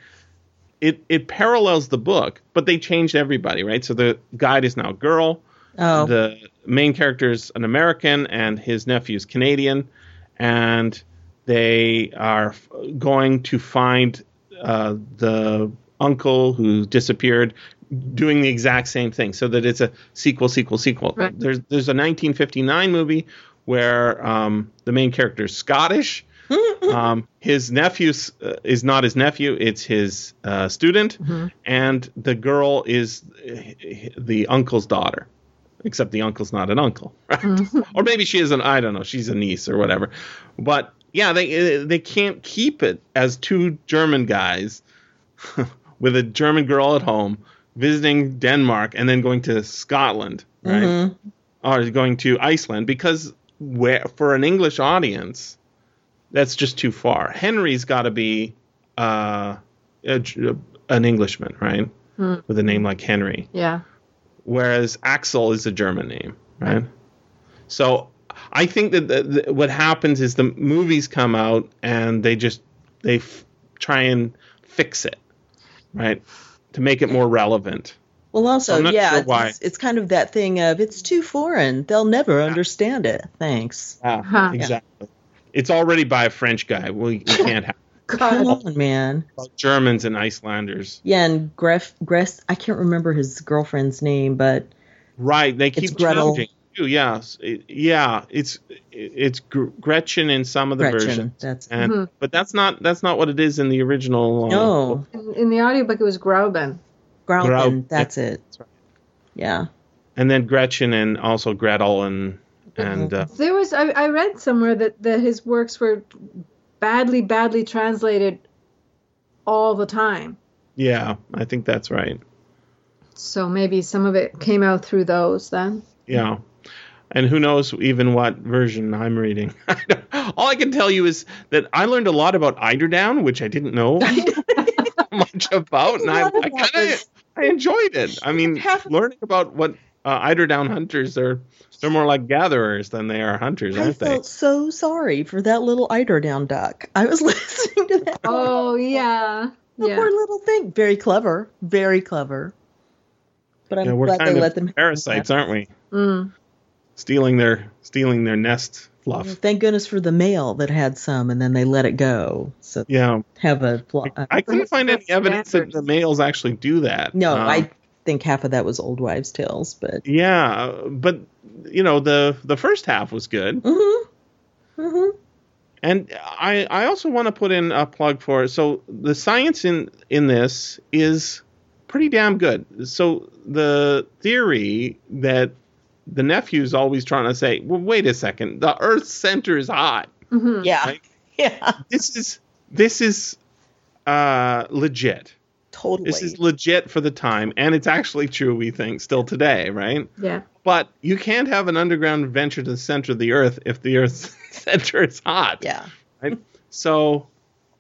B: It it parallels the book, but they changed everybody, right? So the guide is now a girl.
C: Oh,
B: The main character is an American, and his nephew is Canadian, and they are going to find uh, the uncle who disappeared, doing the exact same thing, so that it's a sequel, sequel, sequel.
D: Right.
B: There's there's a 1959 movie where um, the main character is Scottish. um, his nephew uh, is not his nephew; it's his uh, student, and the girl is uh, the uncle's daughter except the uncle's not an uncle, right? Mm-hmm. or maybe she is an I don't know, she's a niece or whatever. But yeah, they uh, they can't keep it as two German guys with a German girl at home visiting Denmark and then going to Scotland, right? Mm-hmm. Or going to Iceland because where for an English audience, that's just too far. Henry's got to be uh, a, an Englishman, right? Hmm. With a name like Henry
D: Yeah.
B: Whereas Axel is a German name, right? So I think that the, the, what happens is the movies come out and they just they f- try and fix it, right, to make it more relevant.
C: well, also,
B: I'm
C: yeah,
B: sure
C: it's, it's kind of that thing of it's too foreign; they'll never understand it. Thanks.
B: Yeah,
D: Huh.
B: exactly. It's already by a French guy. We, we can't have
C: Come on, man.
B: Germans and Icelanders.
C: Yeah, and Gref, Gress, I can't remember his girlfriend's name, but
B: Right, they keep
C: Gretel.
B: changing. too, Yeah, it- yeah, it's it's Gretchen in some of the
C: Gretchen.
B: versions,
C: That's
B: and
D: Mhm.
B: but that's not that's not what it is in the original. Uh,
C: no
D: In, in the audiobook, it was Grauben.
C: Grauben.
B: Grau-
C: That's it.
B: That's right.
C: Yeah.
B: and then Gretchen and also Gretel and and uh,
D: There was I, I read somewhere that, that his works were badly, badly translated all the time.
B: yeah, I think that's right.
D: So maybe some of it came out through those then.
B: Yeah, and who knows even what version I'm reading. All I can tell you is that I learned a lot about Eiderdown, which I didn't know much about, and I, I kind of. I enjoyed it. I mean, learning about what uh, Eiderdown hunters are. They're more like gatherers than they are hunters,
C: I
B: aren't they?
C: I felt so sorry for that little eiderdown duck. I was listening to that.
D: Oh yeah.
C: The
D: Yeah.
C: poor little thing. Very clever. Very clever. But I'm
B: Yeah, we're
C: glad
B: kind
C: they
B: of
C: let them.
B: parasites, aren't we?
D: Mm.
B: Stealing their stealing their nest fluff.
C: Thank goodness for the male that had some, and then they let it go. So
B: Yeah,
C: have a. flo- uh,
B: I couldn't find any evidence that the males actually do that.
C: no,
B: Um,
C: I think half of that was old wives' tales, but.
B: Yeah, but you know the the first half was good,
C: Mm-hmm. Mm-hmm.
B: and I I also want to put in a plug for so the science in in this is pretty damn good. So the theory that the nephew's always trying to say, well, wait a second, the Earth's center is hot.
D: Mhm.
C: Yeah.
B: Right.
C: Yeah.
B: This is this is uh legit.
C: Totally.
B: This is legit for the time, and it's actually true. We think still today, right?
D: Yeah.
B: But you can't have an underground venture to the center of the Earth if the Earth's center is hot.
C: yeah. Right?
B: So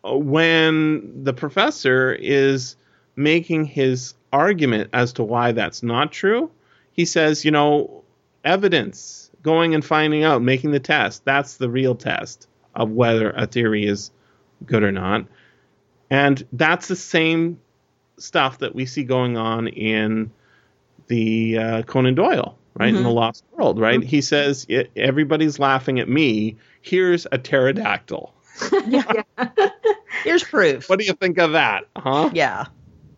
B: uh, when the professor is making his argument as to why that's not true, he says, you know, evidence, going and finding out, making the test. That's the real test of whether a theory is good or not. And that's the same stuff that we see going on in the uh, Conan Doyle, right? In the Lost World, right? He says, "E- everybody's laughing at me. Here's a pterodactyl. yeah.
C: Here's proof.
B: What do you think of that, huh?
C: Yeah.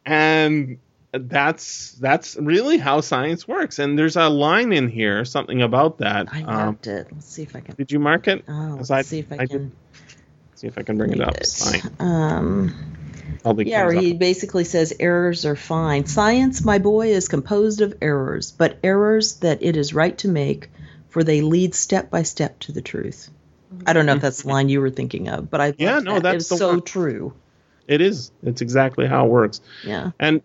B: and that's that's really how science works and there's a line in here something about that
C: I
B: um,
C: marked it. Let's see if I can.
B: did you mark it
C: Oh,
B: 'Cause
C: let's
B: I-
C: see if I,
B: I
C: can.
B: did- see if i can bring it up
C: it.
B: Fine.
C: Um,
B: Probably
C: yeah, where he
B: up.
C: basically says errors are fine. Science, my boy, is composed of errors, but errors that it is right to make, for they lead step by step to the truth. I don't know if that's the line you were thinking of, but I
B: Yeah, no,
C: that.
B: that's
C: so
B: one.
C: true.
B: it is it's exactly how it works
C: Yeah.
B: and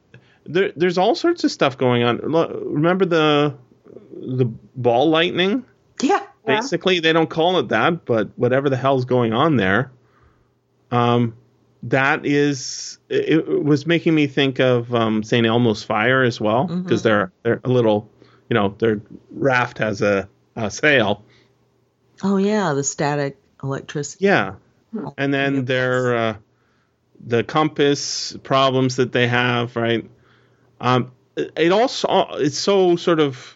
B: there, there's all sorts of stuff going on remember the the ball lightning
C: Yeah.
B: basically they don't call it that but whatever the hell's going on there um that is it, it was making me think of um st elmo's fire as well because they're they're a little you know their raft has a, a sail.
C: Oh yeah, the static electricity.
B: yeah. And then their uh the compass problems that they have right? Um it, it also it's so sort of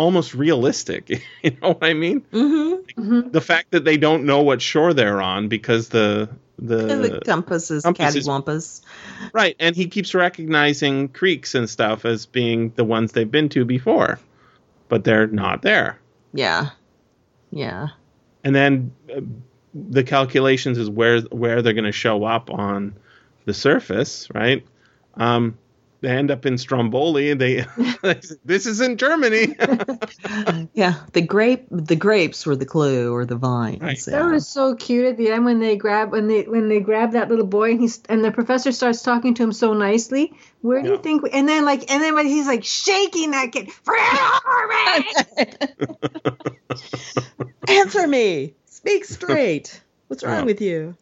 B: almost realistic you know what i mean
C: Mm-hmm.
B: the fact that they don't know what shore they're on because the the,
C: And the compass is
B: compass is- right and he keeps recognizing creeks and stuff as being the ones they've been to before but they're not there
C: Yeah. Yeah.
B: and then uh, the calculations is where where they're going to show up on the surface right um they end up in Stromboli. And they, this is in Germany.
C: Yeah. The grape the grapes were the clue or the vines.
B: Right.
C: Yeah.
D: That was so cute at the end when they grab when they when they grab that little boy and he's and the professor starts talking to him so nicely. Where do you think? We, and then like and then when he's like shaking that kid.
C: Answer me. Speak straight. What's wrong
B: Yeah.
C: with you?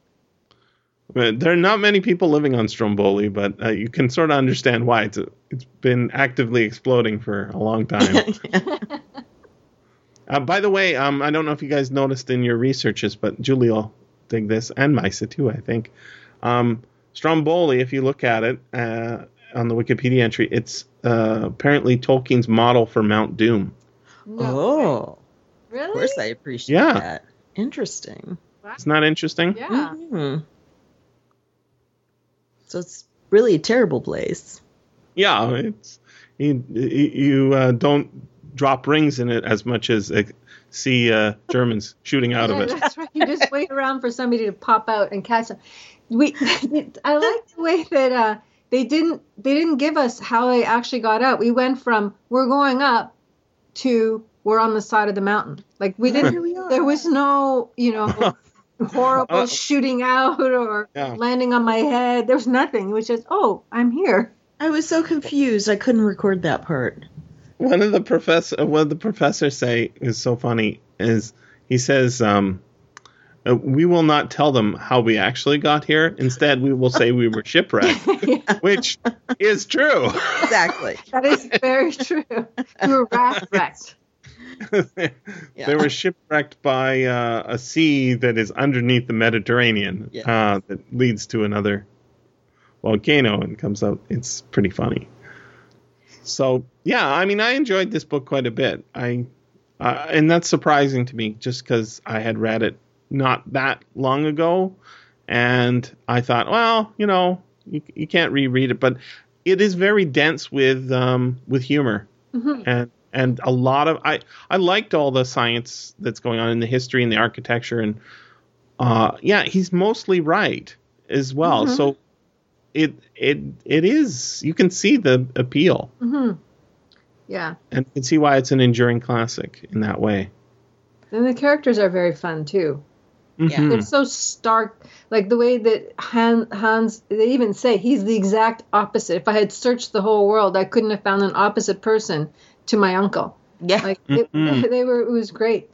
B: But there are not many people living on Stromboli, but uh, you can sort of understand why it's it's been actively exploding for a long time. uh, by the way, um, I don't know if you guys noticed in your researches, but Julie will dig this, and Maissa too, I think. Um, Stromboli, if you look at it uh, on the Wikipedia entry, it's uh, apparently Tolkien's model for Mount Doom.
C: Oh.
D: really?
C: Of course I appreciate
B: Yeah.
C: that. Interesting.
B: It's not interesting.
D: Yeah.
C: Mhm. So it's really a terrible place.
B: Yeah, it's you, you uh, don't drop rings in it as much as uh, see uh, Germans shooting out of it.
D: That's right. You just wait around for somebody to pop out and catch them. We, I like the way that uh, they didn't they didn't give us how they actually got out. We went from we're going up to we're on the side of the mountain. Like we didn't.
C: Here we are.
D: There was no you know horrible
B: Uh,
D: shooting out or
B: Yeah.
D: landing on my head. There was nothing. It was just oh I'm here.
C: I was so confused. I couldn't record that part.
B: One of the professor, what the professors say is so funny is he says, um, uh, "We will not tell them how we actually got here. Instead, we will say we were shipwrecked," which is true.
C: Exactly.
D: That is very true. You were raft wrecked.
B: They were shipwrecked by uh, a sea that is underneath the Mediterranean
C: Yes.
B: uh, that leads to another volcano and comes out. It's pretty funny. So yeah, I mean, I enjoyed this book quite a bit. I uh, and that's surprising to me, just because I had read it not that long ago, and I thought, well, you know, you, you can't reread it, but it is very dense with um, with humor and and a lot of I I liked all the science that's going on in the history and the architecture and uh yeah he's mostly right as well so it it it is you can see the appeal
D: hmm Yeah.
B: and you can see why it's an enduring classic in that way
D: And the characters are very fun too.
B: Mhm.
D: They're so stark, like the way that Han, Hans. They even say he's the exact opposite. If I had searched the whole world, I couldn't have found an opposite person to my uncle.
C: Yeah.
D: Like it,
B: Mhm.
D: they were. It was great.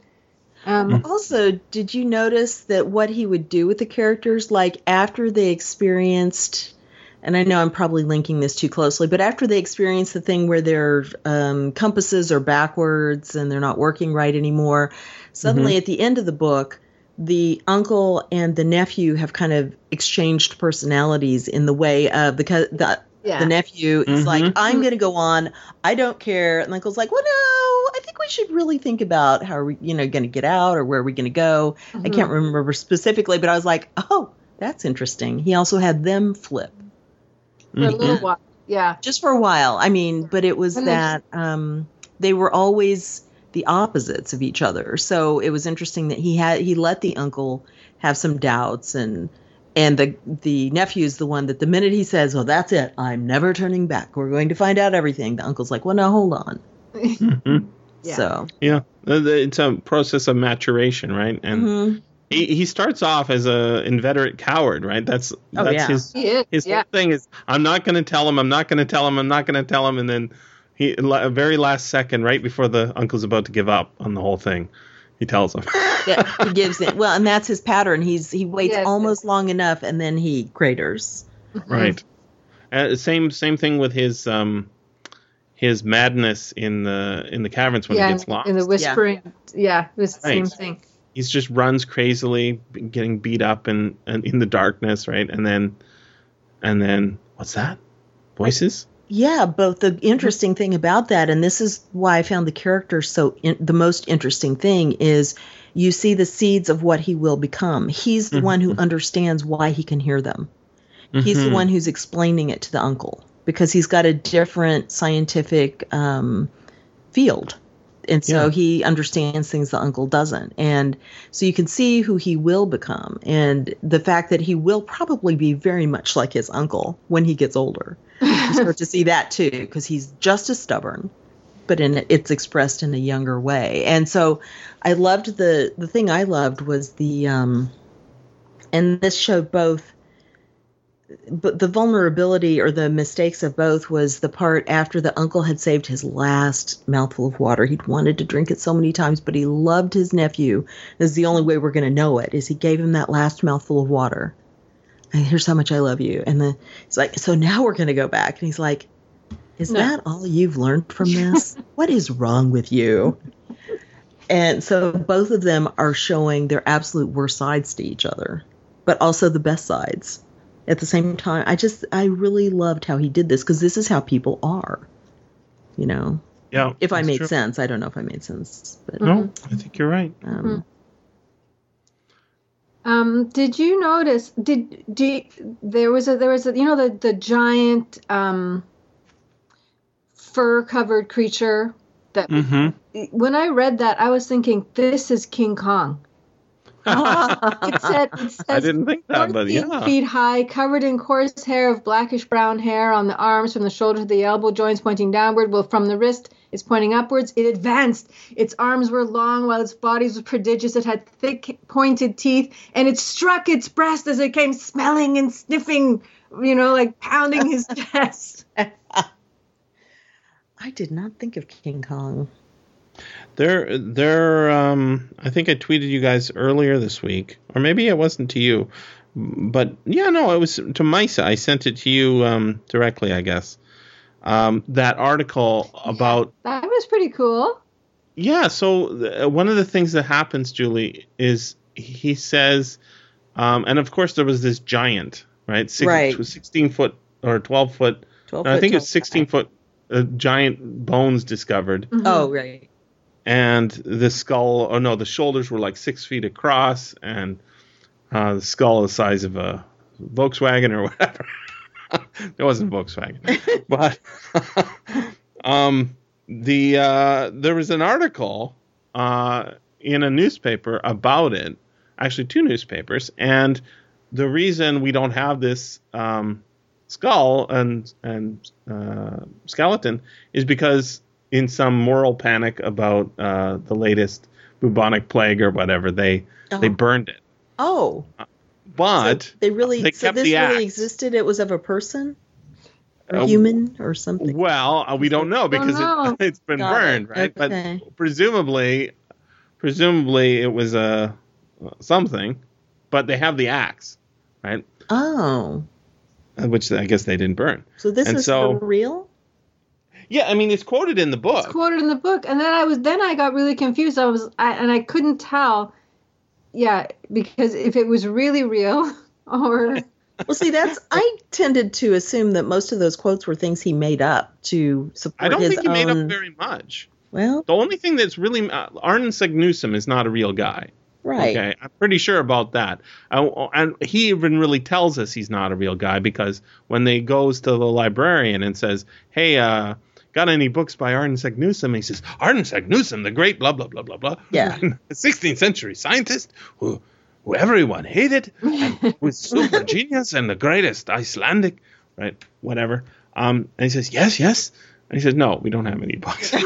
D: Um,
C: Also, did you notice that what he would do with the characters, like after they experienced and I know I'm probably linking this too closely, but after they experience the thing where their um, compasses are backwards and they're not working right anymore, suddenly
B: Mm-hmm.
C: at the end of the book, the uncle and the nephew have kind of exchanged personalities in the way of the co- the,
D: Yeah.
C: the nephew is
B: Mhm.
C: like, I'm going to go on. I don't care. And the uncle's like, well, no, I think we should really think about how are we, you know, going to get out or where are we going to go. I can't remember specifically, but I was like, oh, that's interesting. He also had them flip
D: For a little while. Yeah.
C: just for a while. I mean, but it was
D: And
C: that um, they were always the opposites of each other. So it was interesting that he had he let the uncle have some doubts and and the the nephew is the one that the minute he says, "Well, that's it. I'm never turning back. We're going to find out everything." The uncle's like, "Well, no, hold on."
B: Mhm.
D: Yeah.
C: So
B: Yeah, The- the- it's a process of maturation, right? And
C: mhm.
B: he, he starts off as a inveterate coward, right? That's
C: Oh,
B: that's
C: yeah.
B: his his
D: yeah.
B: whole thing is I'm not going to tell him, I'm not going to tell him, I'm not going to tell him, and then he la- very last second, right before the uncle's about to give up on the whole thing, he tells him.
C: yeah, he gives it. Well, and that's his pattern. He's he waits
D: Yes,
C: almost long enough and then he craters.
B: right. Uh, same same thing with his um his madness in the in the caverns when
D: yeah,
B: he gets
D: in,
B: lost.
D: in the whispering. Yeah, it was the same thing.
B: He's just runs crazily, getting beat up and, and in the darkness, right? And then and then what's that? Voices?
C: Yeah, but the interesting thing about that, and this is why I found the character so in, the most interesting thing, is you see the seeds of what he will become. He's the one who understands why he can hear them. He's the
B: Mhm.
C: one who's explaining it to the uncle because he's got a different scientific um, field. And so
B: Yeah.
C: he understands things the uncle doesn't. And so you can see who he will become and the fact that he will probably be very much like his uncle when he gets older. You start to see that too because he's just as stubborn, but in it's expressed in a younger way. And so I loved the the thing I loved was the um and this showed both but the vulnerability or the mistakes of both was the part after the uncle had saved his last mouthful of water. He'd wanted to drink it so many times, but he loved his nephew. This is the only way we're going to know it. Is he gave him that last mouthful of water? And here's how much I love you. And then he's like, so now we're going to go back. And he's like, is
D: No.
C: that all you've learned from this? what is wrong with you? And so both of them are showing their absolute worst sides to each other, but also the best sides at the same time. I just, I really loved how he did this because this is how people are, you know.
B: Yeah.
C: If I made
B: true.
C: sense, I don't know if I made sense, but
B: No, I think you're right.
C: um,
D: Um, did you notice? Did do you- there was a there was a you know the the giant um, fur covered creature that
B: Mm-hmm.
D: when I read that I was thinking this is King Kong. It said it says
B: I didn't think that, but
D: 14
B: yeah.
D: feet high, covered in coarse hair of blackish brown hair on the arms, from the shoulder to the elbow joints pointing downward, while from the wrist is pointing upwards. It advanced. Its arms were long, while its body was prodigious. It had thick, pointed teeth, and it struck its breast as it came smelling and sniffing, you know, like pounding his chest.
C: I did not think of King Kong.
B: They're they're um I think I tweeted you guys earlier this week, or maybe it wasn't to you, but yeah, no, it was to Maissa. I sent it to you um directly, I guess. Um, that article about
D: That was pretty cool.
B: yeah. So th- one of the things that happens, Julie, is he says, um, and of course there was this giant, right? Six,
C: Right.
B: sixteen foot or twelve foot.
C: 12
B: no, I
C: foot
B: think
C: tall
B: it's sixteen foot uh, giant bones discovered
C: Oh, right.
B: And the skull oh no the shoulders were like six feet across and uh, the skull the size of a volkswagen or whatever. It wasn't volkswagen. But um, the uh, there was an article uh, in a newspaper about it actually two newspapers and the reason we don't have this um, skull and and uh, skeleton is because in some moral panic about uh, the latest bubonic plague or whatever they they
C: Oh.
B: burned it
C: Oh,
B: but
C: so they really
B: they
C: so
B: kept
C: this
B: the
C: really
B: axe.
C: existed. It was of a person, or
B: Uh,
C: human, or something.
B: well uh, we don't know because
D: know.
B: it, it's been
C: Got it.
B: burned right
C: Okay.
B: but presumably presumably it was a something but they have the axe right
C: Oh,
B: uh, which I guess they didn't burn.
C: So this
B: And
C: is
B: so-
C: for real?
B: Yeah, I mean it's quoted in the book.
D: It's quoted in the book, and then I was then I got really confused. I was I, and I couldn't tell. Yeah, because if it was really real or
C: Well, see, that's I tended to assume that most of those quotes were things he made up to support
B: I don't
C: his
B: think he made
C: own.
B: up very much.
C: well,
B: The only thing that's really uh, Arne Saknussemm is not a real guy.
C: right.
B: Okay, I'm pretty sure about that. Uh, and he even really tells us he's not a real guy because when they goes to the librarian and says, "Hey, uh, got any books by Arne Saknussemm?" He says, "Arne Saknussemm, the great blah blah blah blah blah,
C: Yeah.
B: 16th century scientist who." Who everyone hated, and was super genius and the greatest Icelandic, right? Whatever. Um, and he says, "Yes, yes." And he says, "No, we don't have any books."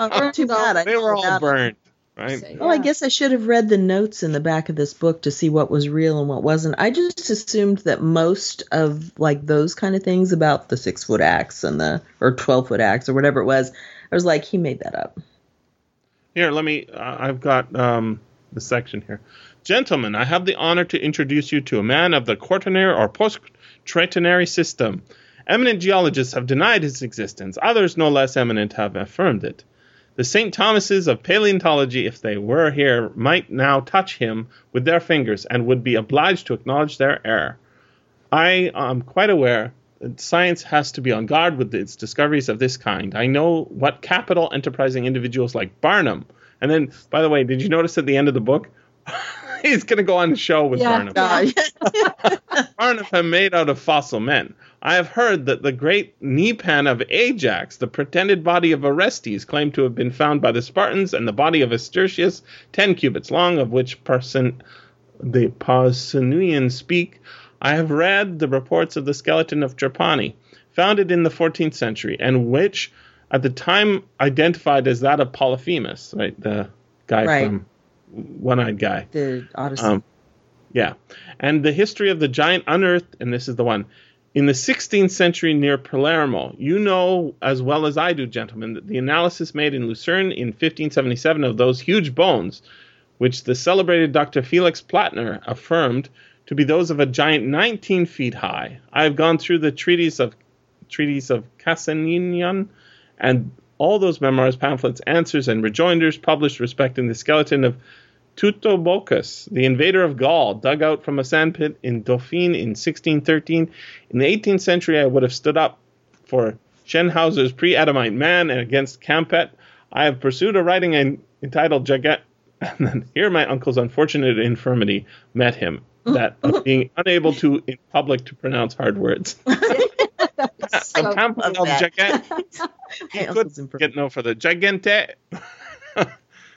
C: Oh, too bad. I
B: they were all
C: about it.
B: burned, right?
C: Oh, I guess I should have read the notes in the back of this book to see what was real and what wasn't. I just assumed that most of like those kind of things about the six foot axe and the or twelve foot axe or whatever it was, I was like, he made that up.
B: Here, let me. Uh, I've got um, the section here. Gentlemen, I have the honor to introduce you to a man of the Quaternary or post-Quaternary system. Eminent geologists have denied his existence. Others, no less eminent, have affirmed it. The St. Thomases of paleontology, if they were here, might now touch him with their fingers and would be obliged to acknowledge their error. I am quite aware that science has to be on guard with its discoveries of this kind. I know what capital enterprising individuals like Barnum, and then, by the way, did you notice at the end of the book? He's going to go on a show with
D: Yeah.
B: Barnum. Barnum made out of fossil men. I have heard that the great knee pan of Ajax, the pretended body of Orestes, claimed to have been found by the Spartans, and the body of Asterius, ten cubits long, of which person the Pausanians speak. I have read the reports of the skeleton of Trapani, founded in the 14th century, and which, at the time, identified as that of Polyphemus, right, the guy
C: Right.
B: from One-Eyed Guy.
C: the Odyssey.
B: Um, yeah. And the history of the giant unearthed, and this is the one, in the 16th century near Palermo. You know as well as I do, gentlemen, that the analysis made in Lucerne in 1577 of those huge bones, which the celebrated Dr. Felix Plater affirmed to be those of a giant 19 feet high. I have gone through the treatise of treatise of Cassanion and all those memoirs, pamphlets, answers, and rejoinders published respecting the skeleton of Teutobochus, the invader of Gaul, dug out from a sandpit in Dauphine in 1613. In the 18th century, I would have stood up for Schenhauser's pre-Adamite man and against Campet. I have pursued a writing en- entitled Jagat, and then here my uncle's unfortunate infirmity met him, that of being unable to in public to pronounce hard words.
D: so,
B: pamphlet
C: love
B: of
C: that.
B: Jagat.
C: My
B: He could get no for the Gigante.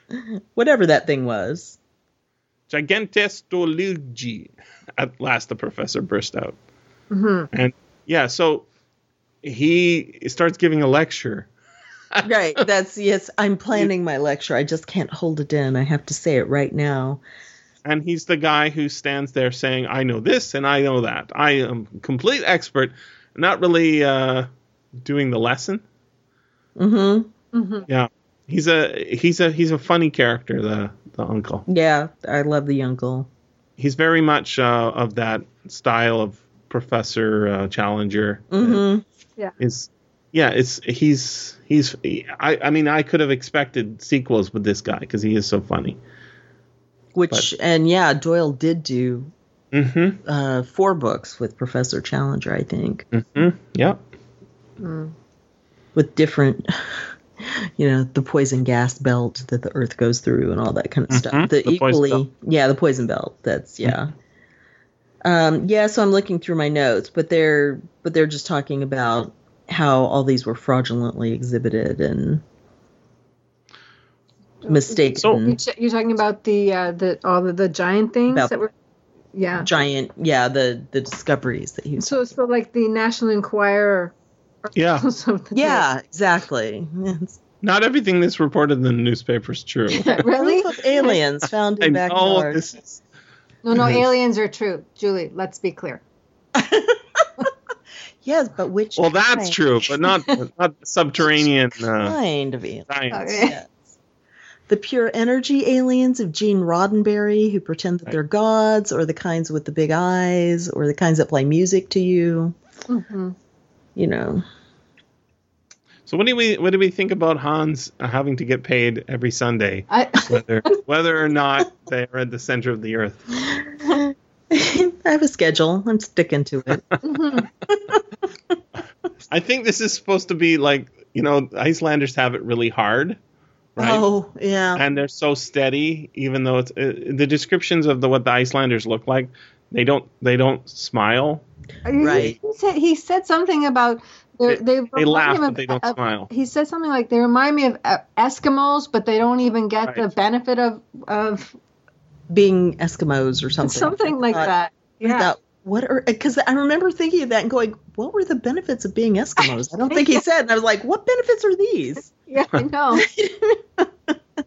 C: Whatever that thing was.
B: Gigantestolugi. At last, the professor burst out.
D: Mhm.
B: And yeah, so he starts giving a lecture.
C: Right. That's yes. I'm planning my lecture. I just can't hold it in. I have to say it right now.
B: And he's the guy who stands there saying, I know this and I know that. I am a complete expert, not really uh, doing the lesson.
C: Mm-hmm.
D: mm-hmm.
B: Yeah. He's a he's a he's a funny character, the the uncle.
C: Yeah, I love the uncle.
B: He's very much uh, of that style of Professor uh, Challenger.
C: Mm-hmm.
B: Yeah, is yeah it's he's he's I, I mean i could have expected sequels with this guy because he is so funny
C: Which and yeah, Doyle did do
B: mm-hmm
C: uh, four books with Professor Challenger, I think,
B: mm-hmm yep
C: with different, you know, the poison gas belt that the Earth goes through and all that kind of
B: Mhm,
C: stuff. The,
B: the
C: equally, yeah, the poison belt. That's yeah. Um, yeah, so I'm looking through my notes, but they're but they're just talking about how all these were fraudulently exhibited and mistaken.
B: So-
D: You ch- You're talking about the uh, the all the, the giant things
C: About-
D: that were, yeah.
C: giant, yeah, the the discoveries that he was.
D: So so like the National Enquirer. Or
B: Yeah.
D: something.
C: Yeah, exactly. It's
B: not everything that's reported in the newspaper is true
D: really?
C: aliens found in
B: know
C: backyard.
B: this is
D: No, no,
B: Yes.
D: aliens are true, Julie. Let's be clear.
C: Yes, but which?
B: well that's true but not not subterranean uh,
C: Kind of alien.
B: science
D: Okay.
C: Yes. the pure energy aliens of Gene Roddenberry who pretend that they're gods, or the kinds with the big eyes, or the kinds that play music to you.
D: hmm
C: You know.
B: So what do we what do we think about Hans having to get paid every Sunday,
D: I,
B: whether whether or not they are at the center of the earth?
C: I have a schedule. I'm sticking to it.
B: I think this is supposed to be like you know Icelanders have it really hard, right?
C: Oh, yeah.
B: And they're so steady, even though it's uh, the descriptions of the what the Icelanders look like. They don't they don't smile.
C: Right.
D: He said, he said something about they they,
B: They laugh,
D: remind him
B: but they don't
D: of-
B: smile.
D: He said something like they remind me of uh, Eskimos, but they don't even get the benefit of of
C: Being Eskimos or something.
D: something like
C: I
D: that. Yeah.
C: thought, what are because I remember thinking of that and going, what were the benefits of being Eskimos? I don't think he said, and I was like, what benefits are these?
D: yeah, I know.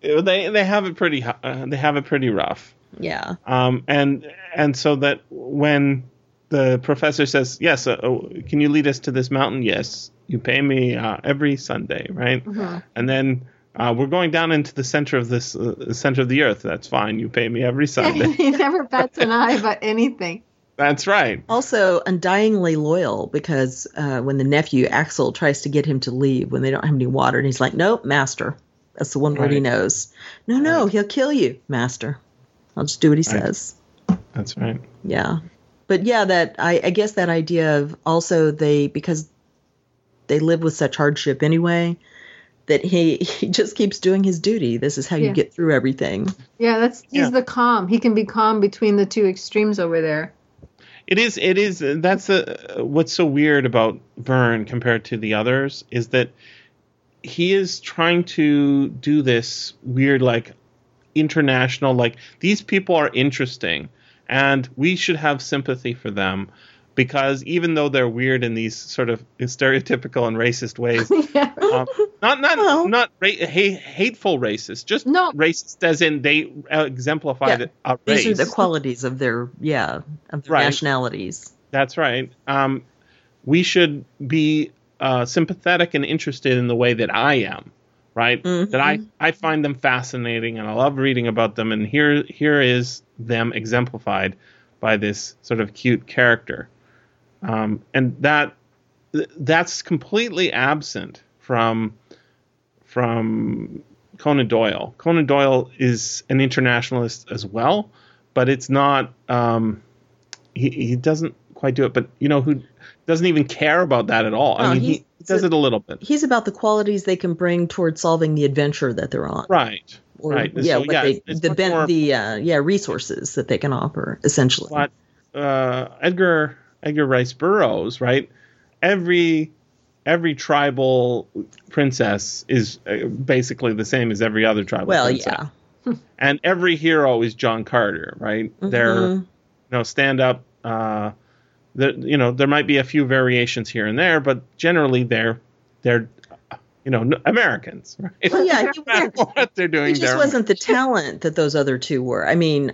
B: They they have it pretty uh, they have it pretty rough.
C: Yeah,
B: Um, and and so that when the professor says, "Yes, uh, oh, can you lead us to this mountain?" Yes, you pay me uh, every Sunday, right?
D: Mhm.
B: And then uh, we're going down into the center of this uh, center of the earth. That's fine. You pay me every Sunday.
D: he never bats an eye about anything.
B: That's right.
C: Also, undyingly loyal because uh, when the nephew Axel tries to get him to leave when they don't have any water, and he's like, "Nope, master." That's the one word he knows. No, no, he'll kill you, master. I'll just do what he
B: Right.
C: says.
B: That's right.
C: Yeah, but yeah, that I, I guess that idea of also they because they live with such hardship anyway that he he just keeps doing his duty. This is how you
D: Yeah.
C: get through everything.
D: Yeah, that's he's
B: Yeah.
D: the calm. He can be calm between the two extremes over there.
B: It is. It is. That's the what's so weird about Verne compared to the others is that he is trying to do this weird, like international, like these people are interesting, and we should have sympathy for them because even though they're weird in these sort of stereotypical and racist ways,
D: yeah.
B: um, not not
C: Well-
B: not ra- ha- hateful racist, just
D: No.
B: racist as in they uh, exemplify
C: Yeah.
B: the, a race.
C: These are the qualities of their yeah of their
B: Right.
C: nationalities.
B: That's right. Um, we should be uh, sympathetic and interested in the way that I am, right?
C: Mhm.
B: That I, I find them fascinating and I love reading about them. And here here is them exemplified by this sort of cute character, um, and that that's completely absent from from Conan Doyle. Conan Doyle is an internationalist as well, but it's not. Um, he, he doesn't quite do it, but you know who doesn't even care about that at all.
C: No,
B: I mean, he, does it a little bit,
C: He's about the qualities they can bring towards solving the adventure that they're on.
B: right?
C: Or,
B: right.
C: Yeah,
B: So,
C: what
B: yeah,
C: they, the ben, the uh, yeah resources that they can offer essentially.
B: But uh, Edgar Edgar Rice Burroughs, right? Every every tribal princess is uh, basically the same as every other tribal princess.
C: well,
B: princess.
C: yeah.
B: and every hero is John Carter, right? They're
C: Mhm.
B: you know stand up. Uh, the, you know there might be a few variations here and there, but generally they're they're you know Americans, right?
C: Well, yeah,
B: matter what they're doing,
C: He just
B: they're
C: wasn't the talent that those other two were. I mean,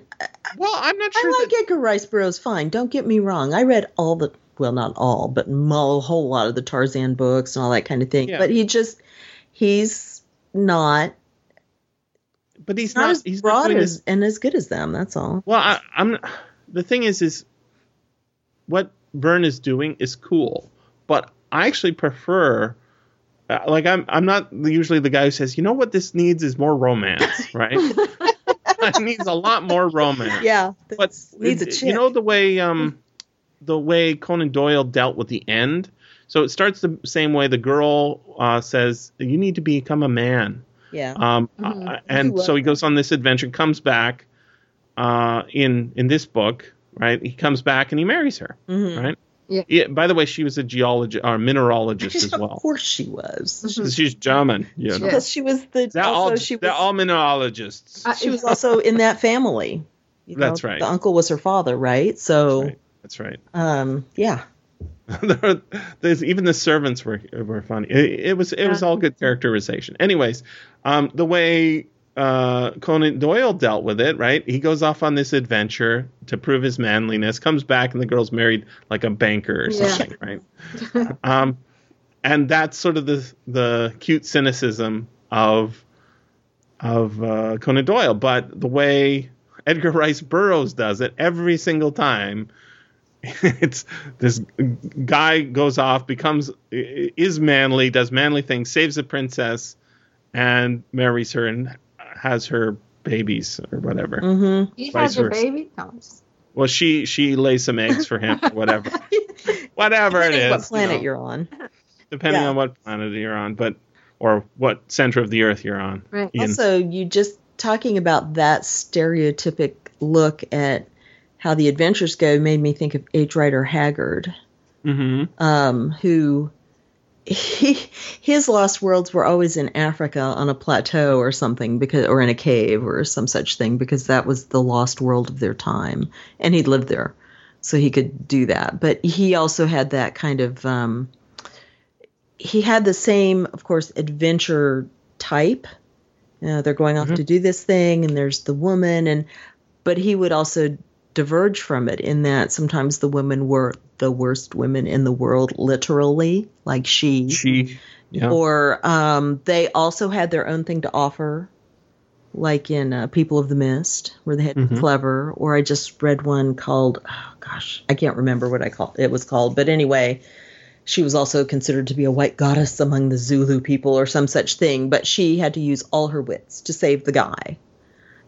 B: well. I'm not sure
C: I like
B: that
C: Edgar Rice Burroughs fine. Don't get me wrong. I read all the well, not all, but a whole lot of the Tarzan books and all that kind of thing.
B: Yeah.
C: But he just he's not
B: but he's
C: not,
B: not.
C: as
B: he's
C: broad
B: doing
C: as and as good as them. That's all.
B: Well, I, I'm. The thing is, is what Verne is doing is cool, but I actually prefer. Uh, like I'm, I'm not usually the guy who says, you know what, this needs is more romance, right? it needs a lot more romance.
C: Yeah,
B: but
C: that's- needs a chick.
B: you know the way, um, the way Conan Doyle dealt with the end. So it starts the same way. The girl uh, says, "You need to become a man."
C: yeah.
B: Um,
D: Mhm.
B: uh, and so he goes on this adventure, comes back uh, in in this book, right? He comes back and he marries her,
C: Mhm.
B: right?
D: Yeah.
B: By the way, she was a geologist or mineralogist as well.
C: of course she was.
B: She's- She's German. You know.
D: Yeah.
C: Because she was the
B: They're
C: also
B: all
C: she
B: they're
C: was
B: all mineralogists.
D: I-
C: she was also in that family. You
B: That's right.
C: The uncle was her father, right? So,
B: right. That's right.
C: um, yeah.
B: There's even the servants were were funny. It, it was it was all good characterization. Anyways, um, the way uh, Conan Doyle dealt with it, right? He goes off on this adventure to prove his manliness. Comes back and the girl's married like a banker or
D: Yeah.
B: something, right? um, and that's sort of the the cute cynicism of of uh, Conan Doyle, but the way Edgar Rice Burroughs does it every single time. It's this guy goes off, becomes is manly, does manly things, saves a princess, and marries her and has her babies or whatever.
C: Mm-hmm.
D: He
B: Vice
D: has your
B: versa.
D: baby? No, just-
B: Well, she she lays some eggs for him, whatever, whatever it
C: Depending
B: is.
C: what
B: you
C: planet
B: know,
C: you're on.
B: depending
C: yeah.
B: on what planet you're on, but or what center of the Earth you're on.
D: Right.
B: Ian.
C: Also, you just talking about that stereotypic look at how the adventures go made me think of H. Rider Haggard,
B: Mm-hmm.
C: um, who he, his lost worlds were always in Africa on a plateau or something because or in a cave or some such thing because that was the lost world of their time and he'd lived there. So he could do that. But he also had that kind of um, he had the same of course adventure type. You know, they're going off to do this thing and there's the woman and but he would also diverge from it in that sometimes the women were the worst women in the world literally like she,
B: She, yeah.
C: or um, they also had their own thing to offer like in uh, people of the mist where they had be clever or i just read one called oh gosh i can't remember what i called it was called but anyway she was also considered to be a white goddess among the zulu people or some such thing but she had to use all her wits to save the guy.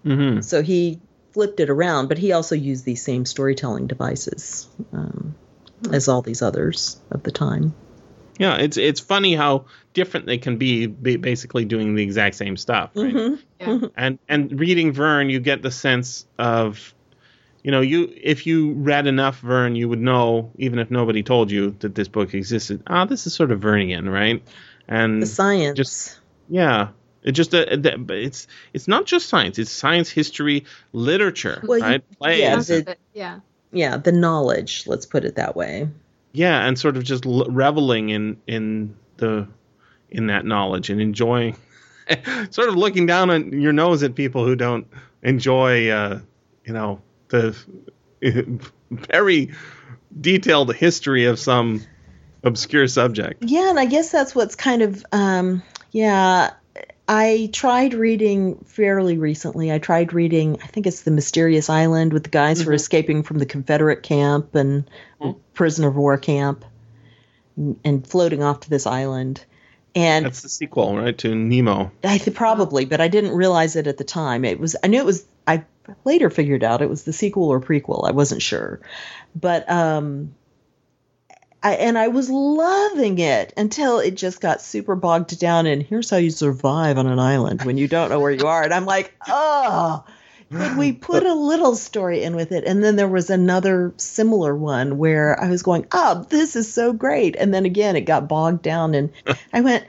B: Hmm
C: so he flipped it around, but he also used these same storytelling devices um, as all these others of the time.
B: Yeah, it's it's funny how different they can be, basically doing the exact same stuff. Right?
C: Mm-hmm.
D: Yeah.
B: And and reading Verne, you get the sense of, you know, you if you read enough Verne, you would know, even if nobody told you that this book existed. Ah, this is sort of Vernian, right? And
C: The science.
B: just- yeah, it just uh, it's it's not just science; it's science, history, literature,
C: Well, you-
B: right? Plays,
C: yeah, the-
D: yeah.
C: yeah, the knowledge, let's put it that way.
B: yeah and sort of just l- reveling in in the in that knowledge and enjoying sort of looking down on your nose at people who don't enjoy uh you know the very detailed history of some obscure subject
C: Yeah, and I guess that's what's kind of um yeah, I tried reading fairly recently. I tried reading I think it's The Mysterious Island with the guys who are escaping from the Confederate camp and prisoner of war camp and floating off to this island. And
B: that's the sequel right to nemo
C: I th- probably, but I didn't realize it at the time. It was I knew it was I later figured out it was the sequel or prequel. I wasn't sure. But um I and I was loving it until it just got super bogged down and here's how you survive on an island when you don't know where you are. And I'm like, "Oh, could we put a little story in with it?" And then there was another similar one where I was going, "Oh, this is so great." And then again it got bogged down and I went,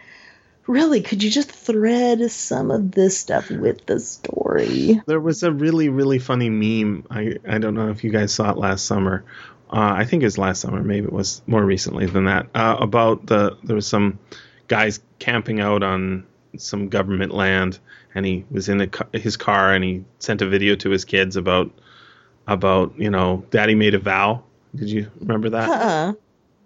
C: really could you just thread some of this stuff with the story
B: there was a really really funny meme i i don't know if you guys saw it last summer uh, i think it was last summer maybe it was more recently than that uh, about the there was some guys camping out on some government land and he was in ca- his car and he sent a video to his kids about about you know daddy made a vow did you remember that
C: uh-uh.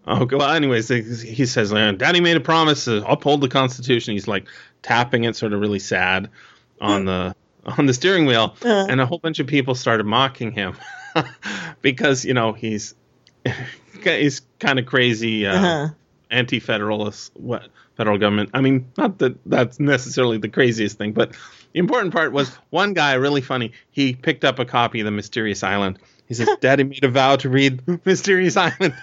B: Oh, well, anyways, he says, uh, Daddy made a promise to uphold the Constitution. He's like tapping it, sort of really sad on the on the steering wheel,
C: Uh.
B: and a whole bunch of people started mocking him because you know he's he's kind of crazy, uh,
C: Uh-huh.
B: anti-federalist, what federal government. I mean, not that that's necessarily the craziest thing, but the important part was one guy, really funny. He picked up a copy of the Mysterious Island. He says, "Daddy made a vow to read Mysterious Island."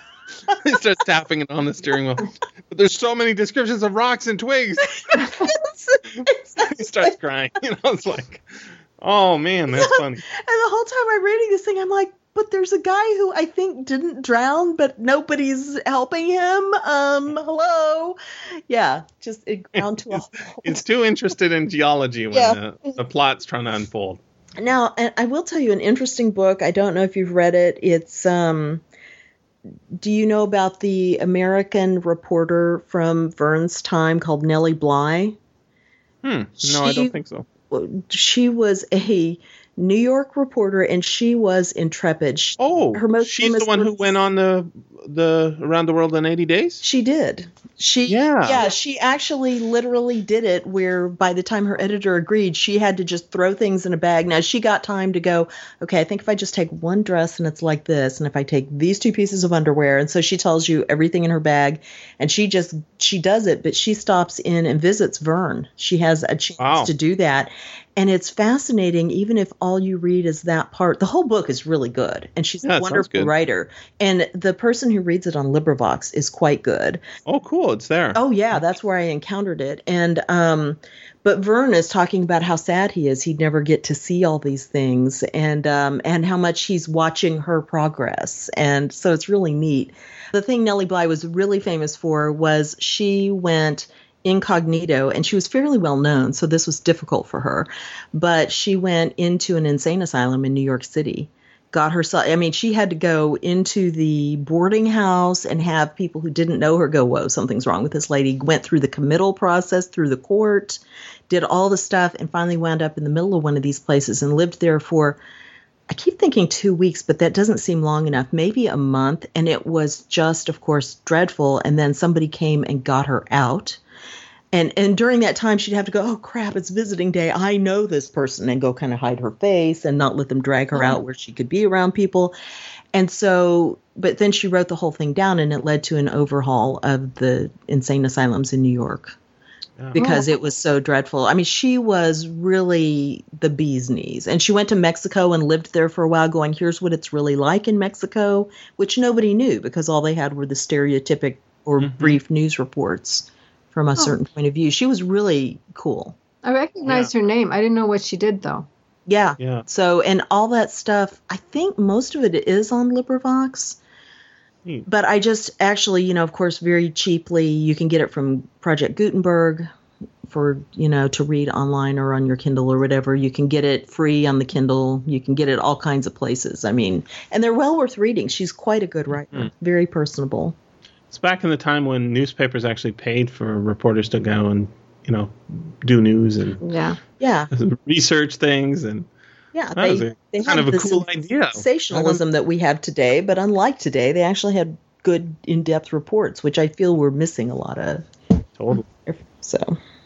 B: he starts tapping it on the steering wheel. But there's so many descriptions of rocks and twigs. he starts crying. You know, it's like, oh man, that's funny.
C: and the whole time i'm reading this thing i'm like but there's a guy who i think didn't drown but nobody's helping him um hello yeah just it ground to a halt.
B: It's too interested in geology when
C: Yeah.
B: the, the plot's trying to unfold.
C: Now, and I will tell you an interesting book. I don't know if you've read it. It's um do you know about the American reporter from Verne's time called Nellie Bly?
B: Hmm. No, I don't think so.
C: She was a New York reporter, and she was intrepid. She,
B: Oh,
C: her most
B: she's the one who went on the the around the world in 80 days.
C: She did. She
B: Yeah.
C: yeah, she actually literally did it where by the time her editor agreed, she had to just throw things in a bag. Now she got time to go, okay, I think if I just take one dress and it's like this and if I take these two pieces of underwear and so she tells you everything in her bag and she just she does it, but she stops in and visits Verne. She has a chance
B: Wow.
C: to do that. And it's fascinating, even if all you read is that part. The whole book is really good, and she's
B: Yeah,
C: a wonderful writer. And the person who reads it on LibriVox is quite good.
B: Oh, cool, it's there.
C: Oh yeah, that's where I encountered it. And um but Verne is talking about how sad he is. He'd never get to see all these things and um and how much he's watching her progress. And so it's really neat. The thing Nellie Bly was really famous for was she went incognito and she was fairly well known, so this was difficult for her. But she went into an insane asylum in New York City got herself i mean she had to go into the boarding house and have people who didn't know her go whoa something's wrong with this lady went through the committal process through the court did all the stuff and finally wound up in the middle of one of these places and lived there for i keep thinking two weeks but that doesn't seem long enough maybe a month. And it was just of course dreadful. And then somebody came and got her out and and during that time she'd have to go oh crap it's visiting day. I know this person and go kind of hide her face and not let them drag her out where she could be around people. And so but then she wrote the whole thing down and it led to an overhaul of the insane asylums in new york because oh. it was so dreadful. I mean she was really the bee's knees. And she went to mexico and lived there for a while going here's what it's really like in mexico which nobody knew because all they had were the stereotypic or mm-hmm. brief news reports from a certain point of view. She was really cool.
D: I recognized her name. I didn't know what she did though.
C: Yeah.
B: Yeah.
C: So, and all that stuff, I think most of it is on LibriVox.
B: Hmm.
C: But I just actually, you know, of course, very cheaply, you can get it from Project Gutenberg for, you know, to read online or on your Kindle or whatever. You can get it free on the Kindle. You can get it all kinds of places. I mean, and they're well worth reading. She's quite a good writer, very personable.
B: It's back in the time when newspapers actually paid for reporters to go and you know do news and
D: Yeah.
C: Yeah.
B: research things and
C: Yeah,
B: That was
C: they,
B: a-
C: they
B: kind
C: had
B: of a
C: the
B: cool idea.
C: sensationalism that we have today, but unlike today, they actually had good in-depth reports, which I feel we're missing a lot of.
B: totally.
C: So,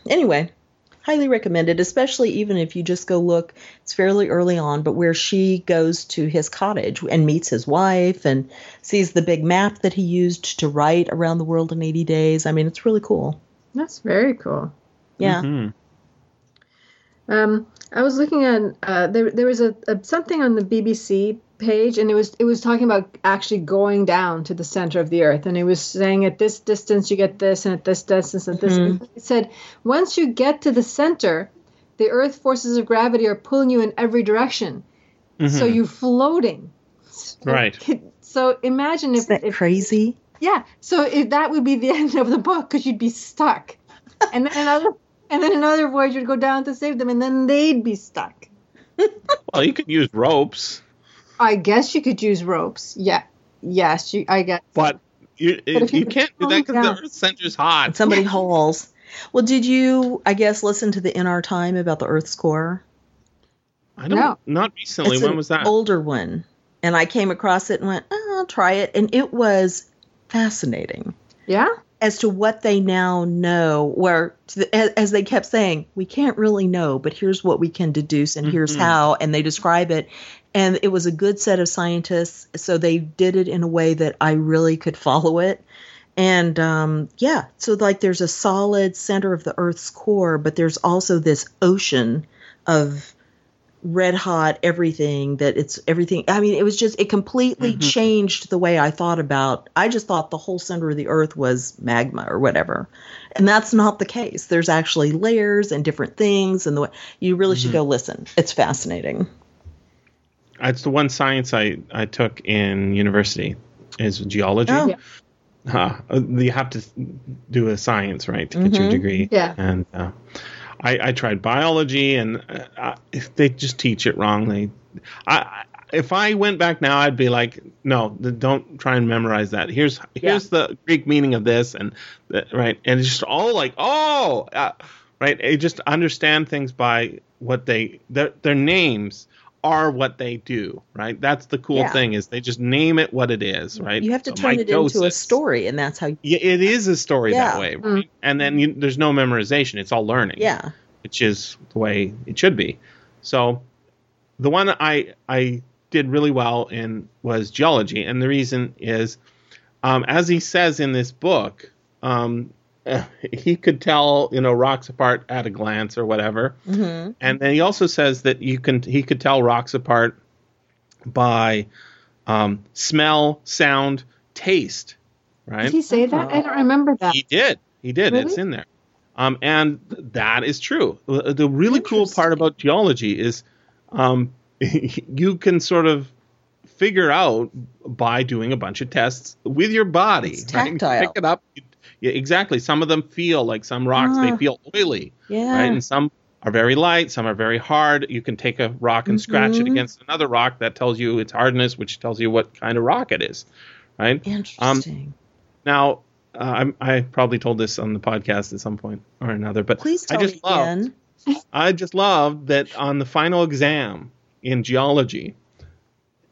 C: anyway, highly recommended, especially even if you just go look. It's fairly early on, but where she goes to his cottage and meets his wife and sees the big map that he used to write around the world in 80 days. I mean, it's really cool.
D: That's very cool.
C: Yeah.
B: Mhm.
D: Um, I was looking at uh, there. There was a, a something on the BBC page, and it was it was talking about actually going down to the center of the Earth, and it was saying at this distance you get this, and at this distance at this. Mm-hmm. It said once you get to the center, the Earth forces of gravity are pulling you in every direction, so mm-hmm. you're floating.
B: Right.
D: So imagine if,
C: Isn't that
D: if
C: crazy?
D: yeah, so if that would be the end of the book because you'd be stuck, and then another and then another voyage would go down to save them, and then they'd be stuck.
B: Well, you could use ropes,
D: I guess you could use ropes. Yeah, yes, you. I guess.
B: but you
D: if you
B: you can't do that because
D: Yeah.
B: the Earth center's hot.
C: Somebody hauls. Well, did you, I guess, listen to the In Our Time about the Earth's core?
B: I don't.
D: No.
B: Not recently.
C: It's
B: when
C: an
B: was that?
C: older one, and I came across it and went, oh, "I'll try it," and it was fascinating
D: Yeah.
C: as to what they now know. Where, as as they kept saying, we can't really know, but here's what we can deduce, and here's mm-hmm. how, and they describe it. And it was a good set of scientists, so they did it in a way that I really could follow it. And um, yeah, so like there's a solid center of the Earth's core, but there's also this ocean of red hot everything that it's everything i mean it was just it completely changed the way i thought about i just thought the whole center of the earth was magma or whatever. And that's not the case. There's actually layers and different things and the way you really should go listen. It's fascinating
B: It's the one science I, I took in university is geology.
C: Oh.
D: Yeah.
B: Uh, you have to do a science, right, to get your degree.
D: Yeah.
B: And uh, I, I tried biology, and uh, if they just teach it wrong. They, I, if I went back now, I'd be like, no, don't try and memorize that. Here's here's the Greek meaning of this, and the, right, and it's just all like, oh, uh, right. You just understand things by what they their their names are what they do, right? That's the cool
C: Yeah.
B: thing is they just name it what it is, right?
C: You have to
B: So
C: turn it into a story, and that's how. You,
B: Yeah, it is a story
C: Yeah.
B: that way, right? And then you, there's no memorization; it's all learning.
C: yeah.
B: which is the way it should be. So the one I I did really well in was geology, and the reason is, um, as he says in this book, um, he could tell you know rocks apart at a glance or whatever,
C: hmm
B: and then he also says that you can he could tell rocks apart by um, smell, sound, taste, right?
D: Did he say that? I don't remember that.
B: He did. He did. It's in there. Um, and that is true. The the really cool part about geology is um, you can sort of figure out by doing a bunch of tests with your body.
C: It's
B: right? You
C: tactile.
B: Pick it up. Yeah, exactly. Some of them feel like some rocks, they
C: Ah.
B: feel oily,
C: Yeah.
B: right? And some are very light, some are very hard. You can take a rock and scratch it
C: Mhm.
B: against another rock that tells you its hardness, which tells you what kind of rock it is, right?
C: Interesting.
B: Now, uh, I'm, I probably told this on the podcast at some point or another, but
C: Please
B: I just
C: love.
B: I just loved that on the final exam in geology,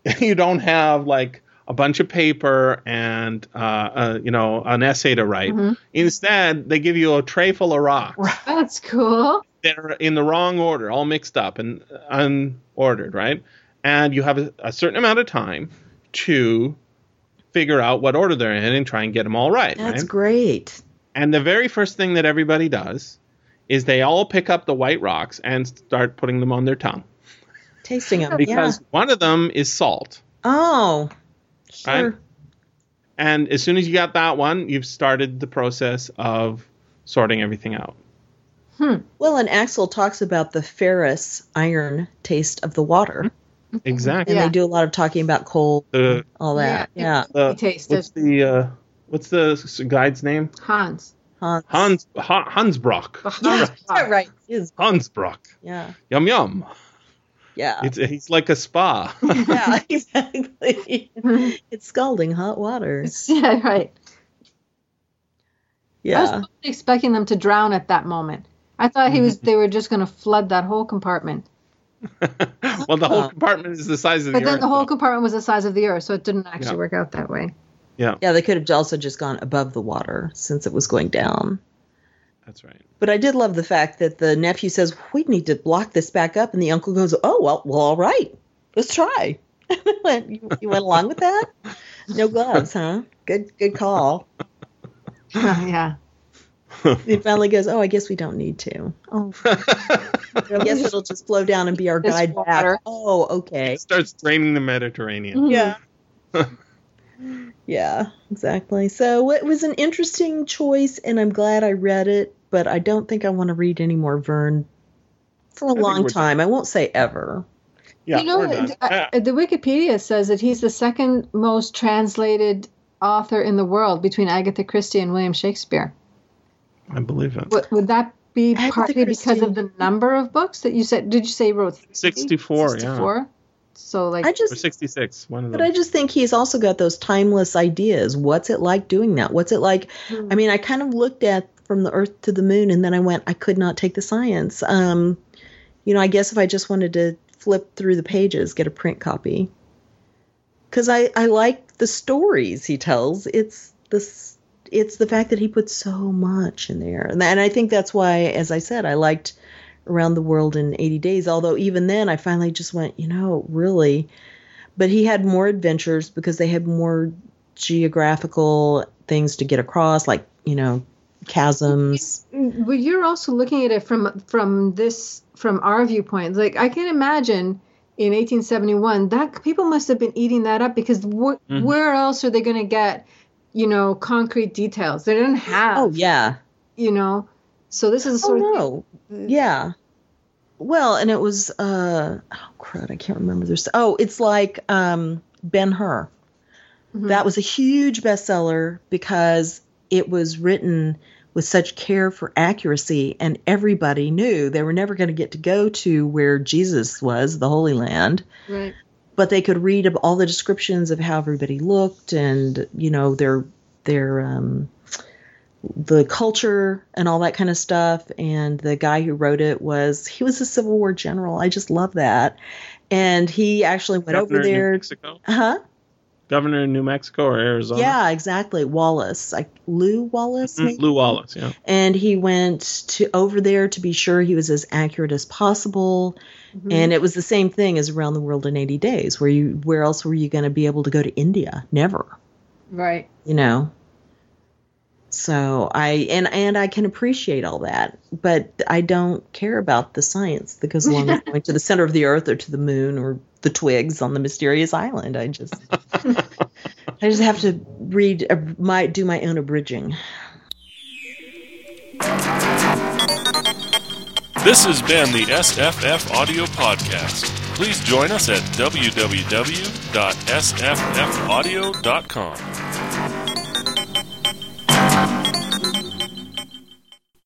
B: you don't have like a bunch of paper and uh, uh, you know an essay to write.
D: Mhm.
B: Instead, they give you a tray full of rocks
D: That's cool.
B: They're in the wrong order, all mixed up and unordered, right? And you have a, a certain amount of time to figure out what order they're in and try and get them all right.
C: That's
B: right?
C: great.
B: And the very first thing that everybody does is they all pick up the white rocks and start putting them on their tongue
C: Tasting them.
B: because
C: yeah.
B: one of them is salt.
C: Oh. Sure.
B: Right. And as soon as you got that one, you've started the process of sorting everything out. Hmm.
C: Well, and Axel talks about the ferrous iron taste of the water,
B: Exactly.
C: and
D: Yeah.
C: they do a lot of talking about coal,
B: The,
C: all that. Yeah.
B: the
D: He tasted
B: what's the uh, what's the guide's name?
D: Hans.
C: Hans.
B: Hans ha, Hansbrock.
C: Yeah, yeah, right. Is
B: Hansbrock.
C: yeah,
B: Yum yum.
C: Yeah,
B: It's he's like a spa.
C: yeah, exactly. it's scalding hot water.
D: yeah, right. Yeah. I was totally expecting them to drown at that moment. I thought he was. They were just going to flood that whole compartment.
B: well, the whole uh, compartment is the size of
D: But
B: the
D: then
B: earth.
D: the whole
B: though.
D: compartment was the size of the Earth, so it didn't actually
B: Yeah.
D: work out that way.
B: yeah,
C: yeah. They could have also just gone above the water since it was going down.
B: That's right.
C: But I did love the fact that the nephew says we need to block this back up, and the uncle goes, "Oh well, well, all right, let's try." Went, you, you went along with that? No gloves, huh? Good, good call.
D: yeah.
C: He finally goes, "Oh, I guess we don't need to. Oh, I guess it'll just flow down and be our guide
D: water.
C: back. Oh, okay.
B: It starts draining the Mediterranean.
C: Yeah. Yeah, exactly. So it was an interesting choice, and I'm glad I read it, but I don't think I want to read any more Verne for a long time. I won't say ever.
B: Yeah,
D: you know,
B: we're
D: uh, the Wikipedia says that he's the second most translated author in the world between Agatha Christie and William Shakespeare.
B: I believe it.
D: Would, would that be
C: Agatha
D: partly because of the number of books that you said? Did you say he wrote 30?
B: 64, yeah.
D: 64? So, like,
C: I just
B: 66, one of
C: But
B: them.
C: I just think he's also got those timeless ideas. What's it like doing that? What's it like? I mean, I kind of looked at from the Earth to the Moon, and then I went, I could not take the science. Um, you know, I guess if I just wanted to flip through the pages, get a print copy, because I I like the stories he tells. It's this. It's the fact that he puts so much in there, and, and I think that's why, as I said, I liked around the world in 80 days. Although even then, I finally just went, you know, really but he had more adventures because they had more geographical things to get across like you know chasms
D: Well, you're also looking at it from from this from our viewpoint. Like I can imagine in 1871 that people must have been eating that up because wh-
B: Mhm.
D: where else are they going to get, you know, concrete details? They didn't have.
C: oh yeah
D: You know, so this is
C: oh
D: sort of
C: no yeah well and it was uh oh crud i can't remember this oh it's like um ben hur
D: Mhm.
C: that was a huge bestseller because it was written with such care for accuracy and everybody knew they were never going to get to go to where jesus was the holy land
D: right.
C: but they could read all the descriptions of how everybody looked and you know their their um the culture and all that kind of stuff and the guy who wrote it was he was a civil war general i just love that and he actually went
B: Governor
C: over
B: of New
C: there.
B: Mexico.
C: Huh?
B: Governor of New Mexico or Arizona.
C: Yeah, exactly. Wallace, like Lew Wallace,
B: Mm,
C: maybe?
B: Lew Wallace. Yeah.
C: and he went to over there to be sure he was as accurate as possible. And it was the same thing as around the world in 80 days. Where you, where else were you going to be able to go to India? Never.
D: Right.
C: you know so i and and i can appreciate all that but i don't care about the science that goes along with going to the center of the earth or to the moon or the twigs on the mysterious island i just i just have to read uh, my do my own abridging
A: This has been the SFFaudio Podcast. Please join us at www.sffaudio.com.